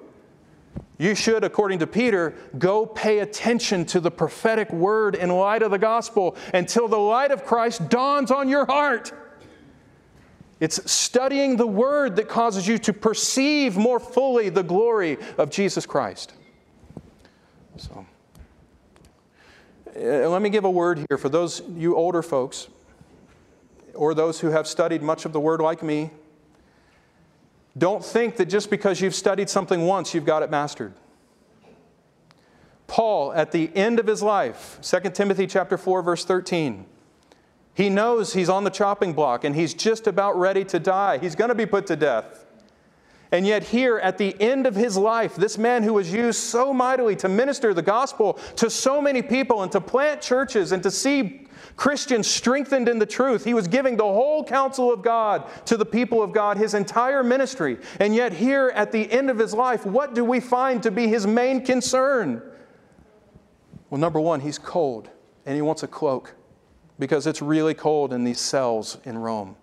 You should, according to Peter, go pay attention to the prophetic word in light of the gospel until the light of Christ dawns on your heart. It's studying the word that causes you to perceive more fully the glory of Jesus Christ. So, uh, let me give a word here for those you older folks or those who have studied much of the word like me. Don't think that just because you've studied something once, you've got it mastered. Paul, at the end of his life, 2 Timothy chapter 4, verse 13, he knows he's on the chopping block and he's just about ready to die. He's going to be put to death. And yet, here at the end of his life, this man who was used so mightily to minister the gospel to so many people and to plant churches and to see Christians strengthened in the truth. He was giving the whole counsel of God to the people of God, his entire ministry. And yet, here at the end of his life, what do we find to be his main concern? Well, number one, he's cold and he wants a cloak because it's really cold in these cells in Rome,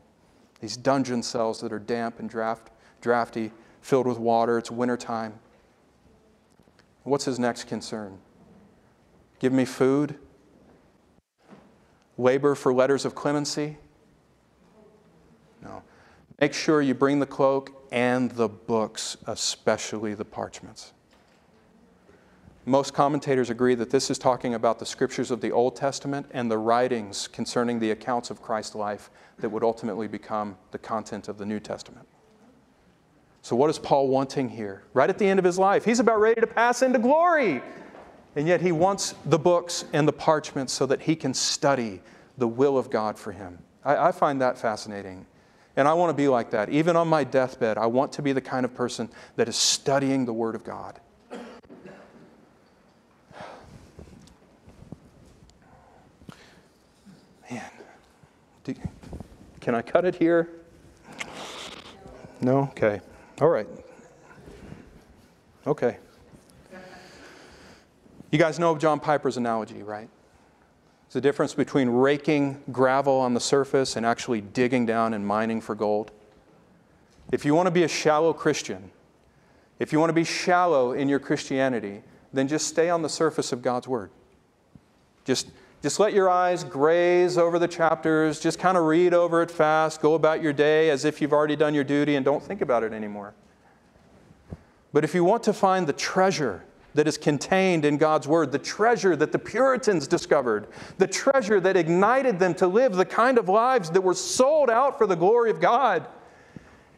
these dungeon cells that are damp and draft, drafty, filled with water. It's wintertime. What's his next concern? Give me food labor for letters of clemency? No. Make sure you bring the cloak and the books, especially the parchments. Most commentators agree that this is talking about the scriptures of the Old Testament and the writings concerning the accounts of Christ's life that would ultimately become the content of the New Testament. So, what is Paul wanting here? Right at the end of his life, he's about ready to pass into glory. And yet, he wants the books and the parchments so that he can study the will of God for him. I, I find that fascinating. And I want to be like that. Even on my deathbed, I want to be the kind of person that is studying the Word of God. Man, do, can I cut it here? No? Okay. All right. Okay. You guys know John Piper's analogy, right? It's the difference between raking gravel on the surface and actually digging down and mining for gold. If you want to be a shallow Christian, if you want to be shallow in your Christianity, then just stay on the surface of God's Word. Just, just let your eyes graze over the chapters. Just kind of read over it fast. Go about your day as if you've already done your duty and don't think about it anymore. But if you want to find the treasure that is contained in God's Word, the treasure that the Puritans discovered, the treasure that ignited them to live the kind of lives that were sold out for the glory of God,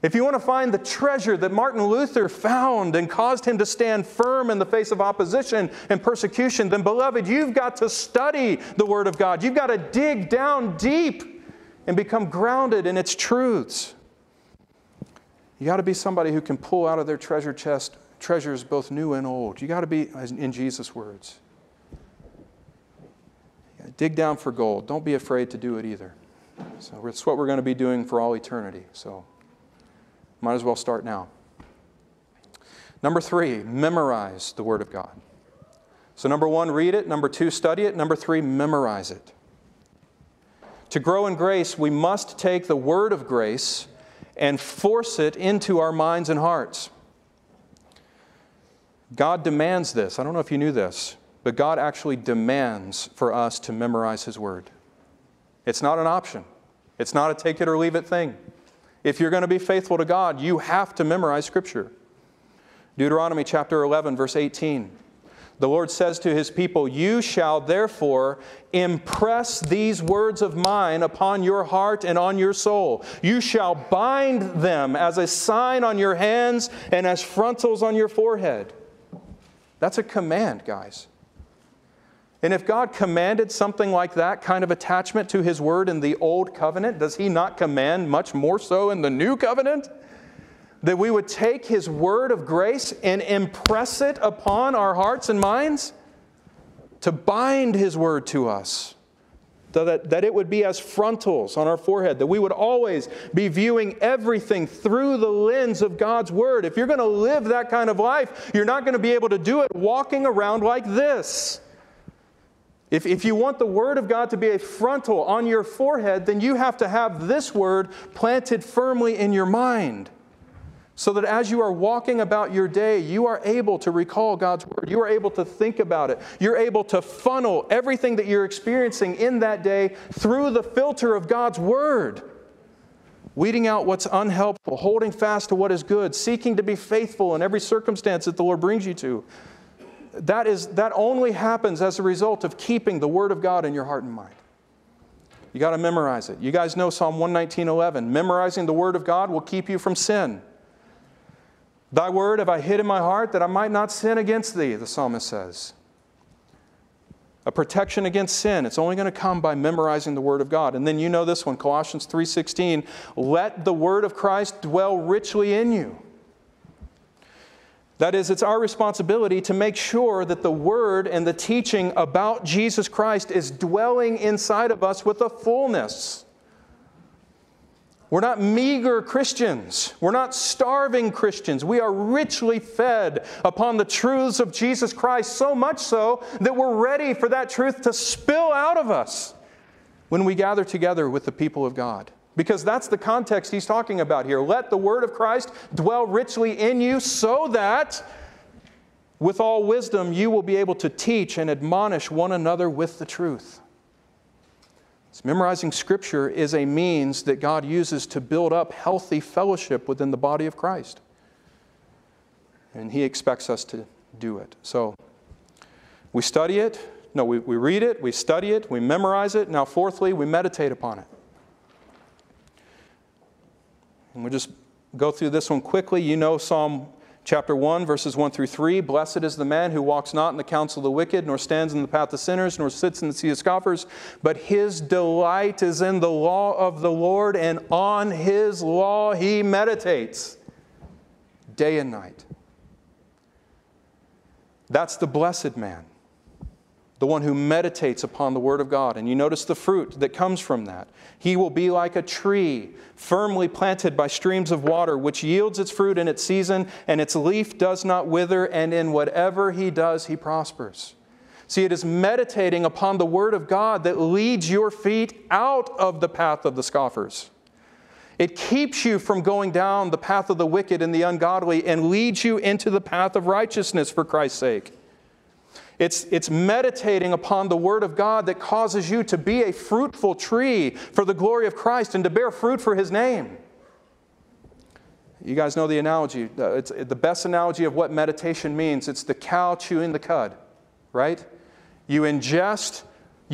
if you want to find the treasure that Martin Luther found and caused him to stand firm in the face of opposition and persecution, then, beloved, you've got to study the Word of God. You've got to dig down deep and become grounded in its truths. You got to be somebody who can pull out of their treasure chest treasures both new and old. You got to be, in Jesus' words, dig down for gold. Don't be afraid to do it either. So it's what we're going to be doing for all eternity. So might as well start now. Number three, memorize the Word of God. So, number one, read it. Number two, study it. Number three, memorize it. To grow in grace, we must take the Word of grace and force it into our minds and hearts. God demands this. I don't know if you knew this, but God actually demands for us to memorize His Word. It's not an option, it's not a take it or leave it thing. If you're going to be faithful to God, you have to memorize Scripture. Deuteronomy chapter 11, verse 18. The Lord says to his people, You shall therefore impress these words of mine upon your heart and on your soul. You shall bind them as a sign on your hands and as frontals on your forehead. That's a command, guys. And if God commanded something like that kind of attachment to His Word in the Old Covenant, does He not command much more so in the New Covenant? That we would take His Word of grace and impress it upon our hearts and minds? To bind His Word to us. That, that it would be as frontals on our forehead, that we would always be viewing everything through the lens of God's Word. If you're going to live that kind of life, you're not going to be able to do it walking around like this. If, if you want the Word of God to be a frontal on your forehead, then you have to have this Word planted firmly in your mind. So that as you are walking about your day, you are able to recall God's Word. You are able to think about it. You're able to funnel everything that you're experiencing in that day through the filter of God's Word. Weeding out what's unhelpful, holding fast to what is good, seeking to be faithful in every circumstance that the Lord brings you to that, is, that only happens as a result of keeping the Word of God in your heart and mind. You got to memorize it. You guys know Psalm 119:11. Memorizing the Word of God will keep you from sin. Thy word have I hid in my heart that I might not sin against thee, the psalmist says. A protection against sin. It's only going to come by memorizing the word of God. And then you know this one, Colossians 3:16, let the word of Christ dwell richly in you that is, it's our responsibility to make sure that the word and the teaching about Jesus Christ is dwelling inside of us with a fullness. We're not meager Christians. We're not starving Christians. We are richly fed upon the truths of Jesus Christ, so much so that we're ready for that truth to spill out of us when we gather together with the people of God. Because that's the context he's talking about here. Let the word of Christ dwell richly in you so that with all wisdom you will be able to teach and admonish one another with the truth. So memorizing scripture is a means that God uses to build up healthy fellowship within the body of Christ. And he expects us to do it. So we study it. No, we, we read it, we study it, we memorize it. Now, fourthly, we meditate upon it. And we'll just go through this one quickly. You know Psalm chapter 1, verses 1 through 3. Blessed is the man who walks not in the counsel of the wicked, nor stands in the path of sinners, nor sits in the seat of scoffers, but his delight is in the law of the Lord, and on his law he meditates day and night. That's the blessed man the one who meditates upon the Word of God. And you notice the fruit that comes from that. He will be like a tree firmly planted by streams of water, which yields its fruit in its season, and its leaf does not wither, and in whatever he does, he prospers. See, it is meditating upon the Word of God that leads your feet out of the path of the scoffers. It keeps you from going down the path of the wicked and the ungodly and leads you into the path of righteousness for Christ's sake. It's, it's meditating upon the Word of God that causes you to be a fruitful tree for the glory of Christ and to bear fruit for His name. You guys know the analogy. Uh, it's the best analogy of what meditation means. It's the cow chewing the cud, right? You ingest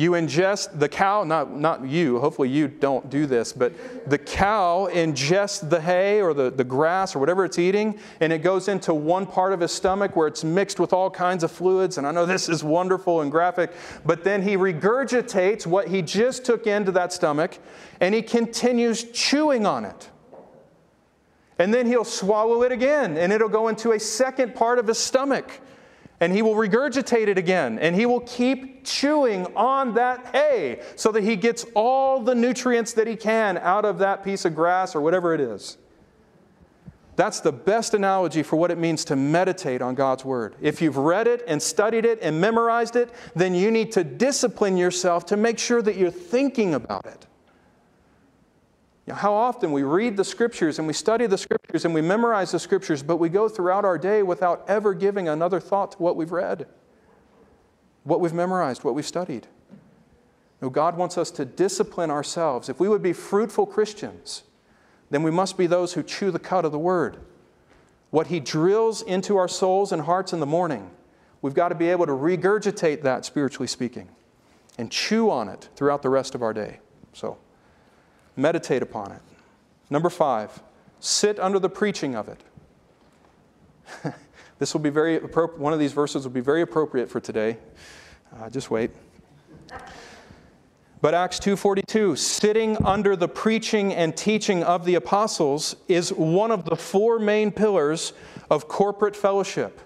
you ingest the cow, not, not you, hopefully you don't do this, but the cow ingests the hay or the, the grass or whatever it's eating, and it goes into one part of his stomach where it's mixed with all kinds of fluids. And I know this is wonderful and graphic, but then he regurgitates what he just took into that stomach and he continues chewing on it. And then he'll swallow it again, and it'll go into a second part of his stomach and he will regurgitate it again, and he will keep chewing on that hay so that he gets all the nutrients that he can out of that piece of grass or whatever it is. That's the best analogy for what it means to meditate on God's Word. If you've read it and studied it and memorized it, then you need to discipline yourself to make sure that you're thinking about it. You know, how often we read the scriptures and we study the scriptures and we memorize the scriptures, but we go throughout our day without ever giving another thought to what we've read, what we've memorized, what we've studied. God wants us to discipline ourselves. If we would be fruitful Christians, then we must be those who chew the cud of the word. What He drills into our souls and hearts in the morning, we've got to be able to regurgitate that, spiritually speaking, and chew on it throughout the rest of our day. So, Meditate upon it. Number five, sit under the preaching of it. this will be very one of these verses will be very appropriate for today. Uh, just wait. But Acts 2:42, sitting under the preaching and teaching of the apostles is one of the four main pillars of corporate fellowship.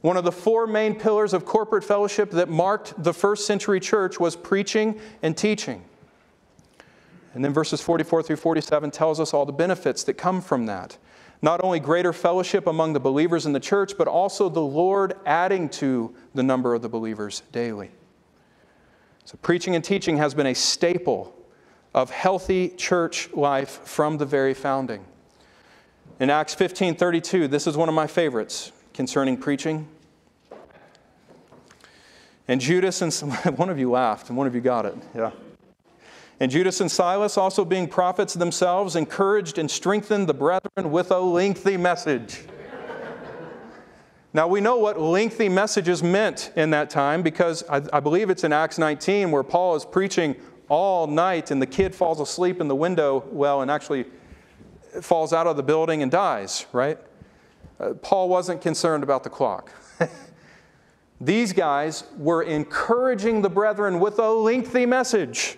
One of the four main pillars of corporate fellowship that marked the first century church was preaching and teaching. And then verses 44 through 47 tells us all the benefits that come from that. Not only greater fellowship among the believers in the church, but also the Lord adding to the number of the believers daily. So, preaching and teaching has been a staple of healthy church life from the very founding. In Acts 15 32, this is one of my favorites concerning preaching. And Judas and some, one of you laughed, and one of you got it. Yeah. And Judas and Silas, also being prophets themselves, encouraged and strengthened the brethren with a lengthy message. now, we know what lengthy messages meant in that time because I, I, believe it's in Acts 19 where Paul is preaching all night and the kid falls asleep in the window well and actually falls out of the building and dies, right? Uh, Paul wasn't concerned about the clock. These guys were encouraging the brethren with a lengthy message.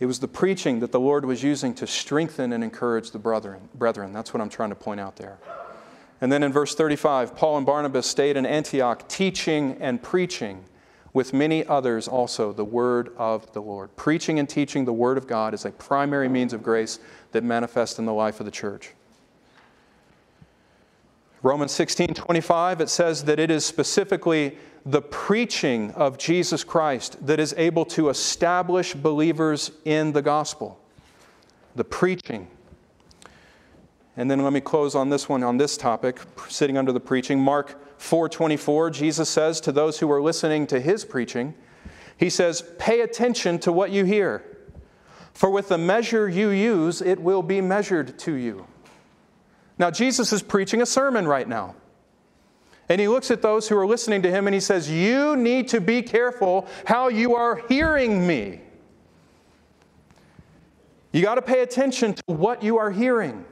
It was the preaching that the Lord was using to strengthen and encourage the brethren. brethren. That's what I'm trying to point out there. And then in verse 35, Paul and Barnabas stayed in Antioch teaching and preaching with many others also the word of the Lord. Preaching and teaching the word of God is a primary means of grace that manifests in the life of the church. Romans 16 25, it says that it is specifically the preaching of Jesus Christ that is able to establish believers in the gospel. The preaching. And then let me close on this one on this topic, sitting under the preaching. Mark 4:24, Jesus says to those who are listening to his preaching, he says, "Pay attention to what you hear, for with the measure you use, it will be measured to you." Now Jesus is preaching a sermon right now. And he looks at those who are listening to him and he says, You need to be careful how you are hearing me. You got to pay attention to what you are hearing.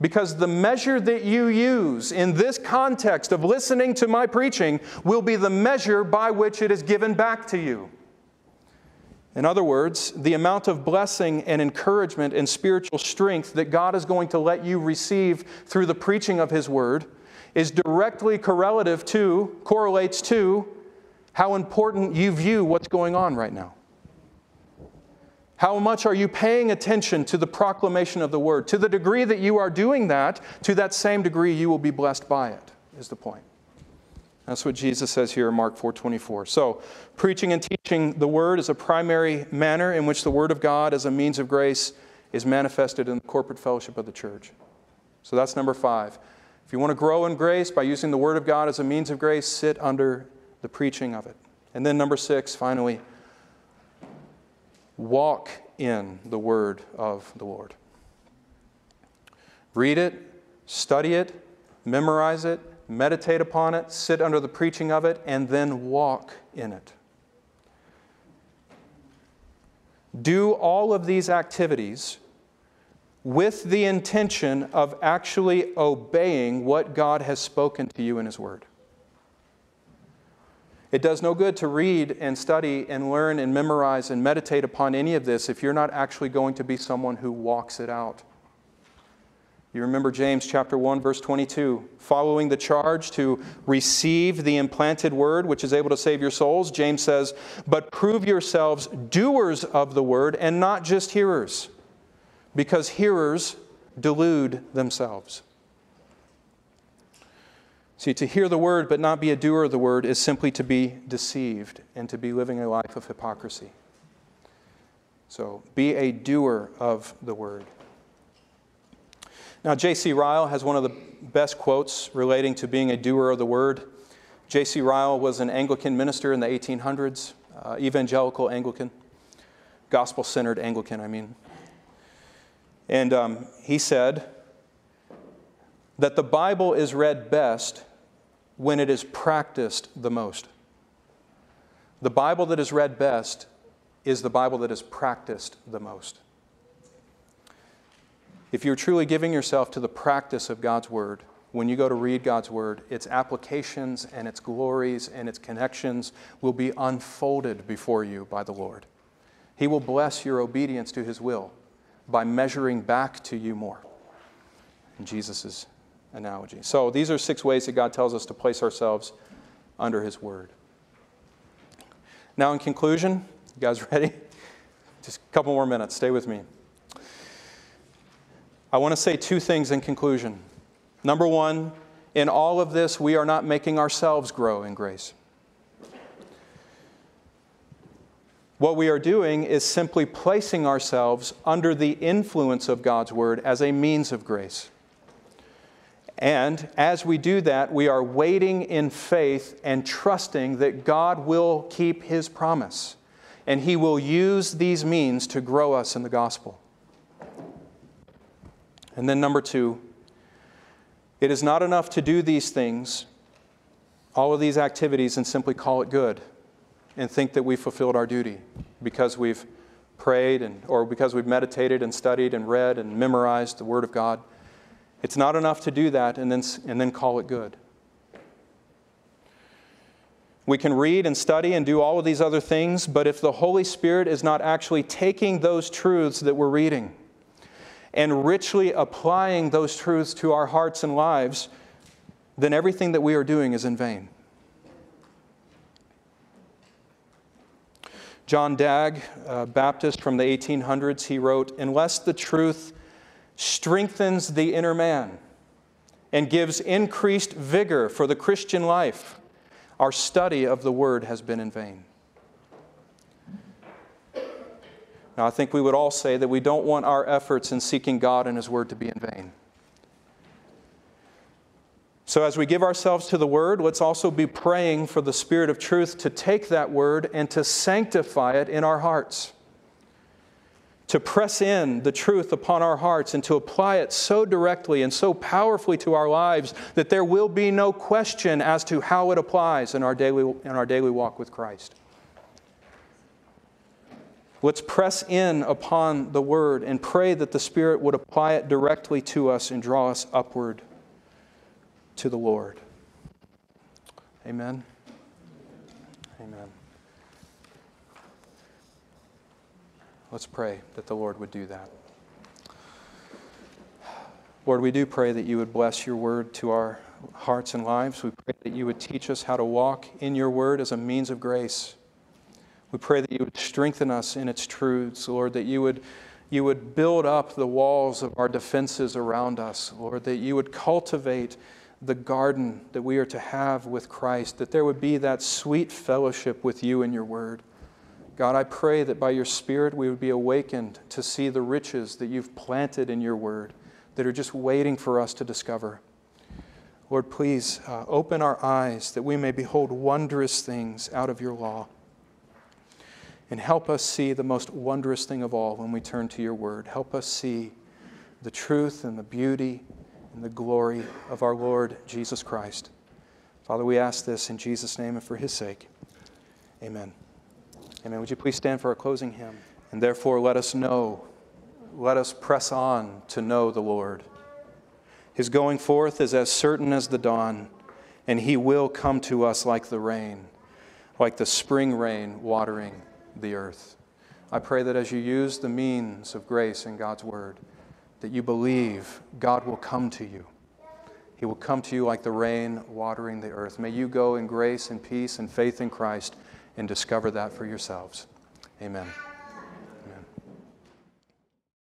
Because the measure that you use in this context of listening to my preaching will be the measure by which it is given back to you. In other words, the amount of blessing and encouragement and spiritual strength that God is going to let you receive through the preaching of His Word is directly correlative to, correlates to, how important you view what's going on right now. How much are you paying attention to the proclamation of the word? To the degree that you are doing that, to that same degree you will be blessed by it, is the point. That's what Jesus says here in Mark 4:24. So, preaching and teaching the word is a primary manner in which the word of God as a means of grace is manifested in the corporate fellowship of the church. So that's number 5. If you want to grow in grace by using the Word of God as a means of grace, sit under the preaching of it. And then, number six, finally, walk in the Word of the Lord. Read it, study it, memorize it, meditate upon it, sit under the preaching of it, and then walk in it. Do all of these activities with the intention of actually obeying what God has spoken to you in His Word. It does no good to read and study and learn and memorize and meditate upon any of this if you're not actually going to be someone who walks it out. You remember James chapter 1 verse 22, following the charge to receive the implanted word which is able to save your souls, James says, "But prove yourselves doers of the word and not just hearers, because hearers delude themselves." See, to hear the word but not be a doer of the word is simply to be deceived and to be living a life of hypocrisy. So, be a doer of the word. Now, J.C. Ryle has one of the best quotes relating to being a doer of the word. J.C. Ryle was an Anglican minister in the 1800s, uh, evangelical Anglican, gospel centered Anglican, I mean. And um, he said that the Bible is read best when it is practiced the most. The Bible that is read best is the Bible that is practiced the most. If you're truly giving yourself to the practice of God's Word, when you go to read God's Word, its applications and its glories and its connections will be unfolded before you by the Lord. He will bless your obedience to His will by measuring back to you more. In Jesus' analogy. So these are six ways that God tells us to place ourselves under His Word. Now, in conclusion, you guys ready? Just a couple more minutes. Stay with me. I want to say two things in conclusion. Number one, in all of this, we are not making ourselves grow in grace. What we are doing is simply placing ourselves under the influence of God's Word as a means of grace. And as we do that, we are waiting in faith and trusting that God will keep His promise and He will use these means to grow us in the gospel. And then, number two, it is not enough to do these things, all of these activities, and simply call it good and think that we've fulfilled our duty because we've prayed and, or because we've meditated and studied and read and memorized the Word of God. It's not enough to do that and then, and then call it good. We can read and study and do all of these other things, but if the Holy Spirit is not actually taking those truths that we're reading, and richly applying those truths to our hearts and lives, then everything that we are doing is in vain. John Dagg, a Baptist from the 1800s, he wrote Unless the truth strengthens the inner man and gives increased vigor for the Christian life, our study of the Word has been in vain. Now, I think we would all say that we don't want our efforts in seeking God and His Word to be in vain. So, as we give ourselves to the Word, let's also be praying for the Spirit of truth to take that Word and to sanctify it in our hearts. To press in the truth upon our hearts and to apply it so directly and so powerfully to our lives that there will be no question as to how it applies in our daily, in our daily walk with Christ. Let's press in upon the word and pray that the Spirit would apply it directly to us and draw us upward to the Lord. Amen. Amen. Let's pray that the Lord would do that. Lord, we do pray that you would bless your word to our hearts and lives. We pray that you would teach us how to walk in your word as a means of grace. We pray that you would strengthen us in its truths, Lord, that you would, you would build up the walls of our defenses around us, Lord, that you would cultivate the garden that we are to have with Christ, that there would be that sweet fellowship with you in your word. God, I pray that by your Spirit we would be awakened to see the riches that you've planted in your word that are just waiting for us to discover. Lord, please uh, open our eyes that we may behold wondrous things out of your law. And help us see the most wondrous thing of all when we turn to your word. Help us see the truth and the beauty and the glory of our Lord Jesus Christ. Father, we ask this in Jesus' name and for his sake. Amen. Amen. Would you please stand for our closing hymn? And therefore, let us know, let us press on to know the Lord. His going forth is as certain as the dawn, and he will come to us like the rain, like the spring rain watering the earth. I pray that as you use the means of grace in God's word, that you believe God will come to you. He will come to you like the rain watering the earth. May you go in grace and peace and faith in Christ and discover that for yourselves. Amen.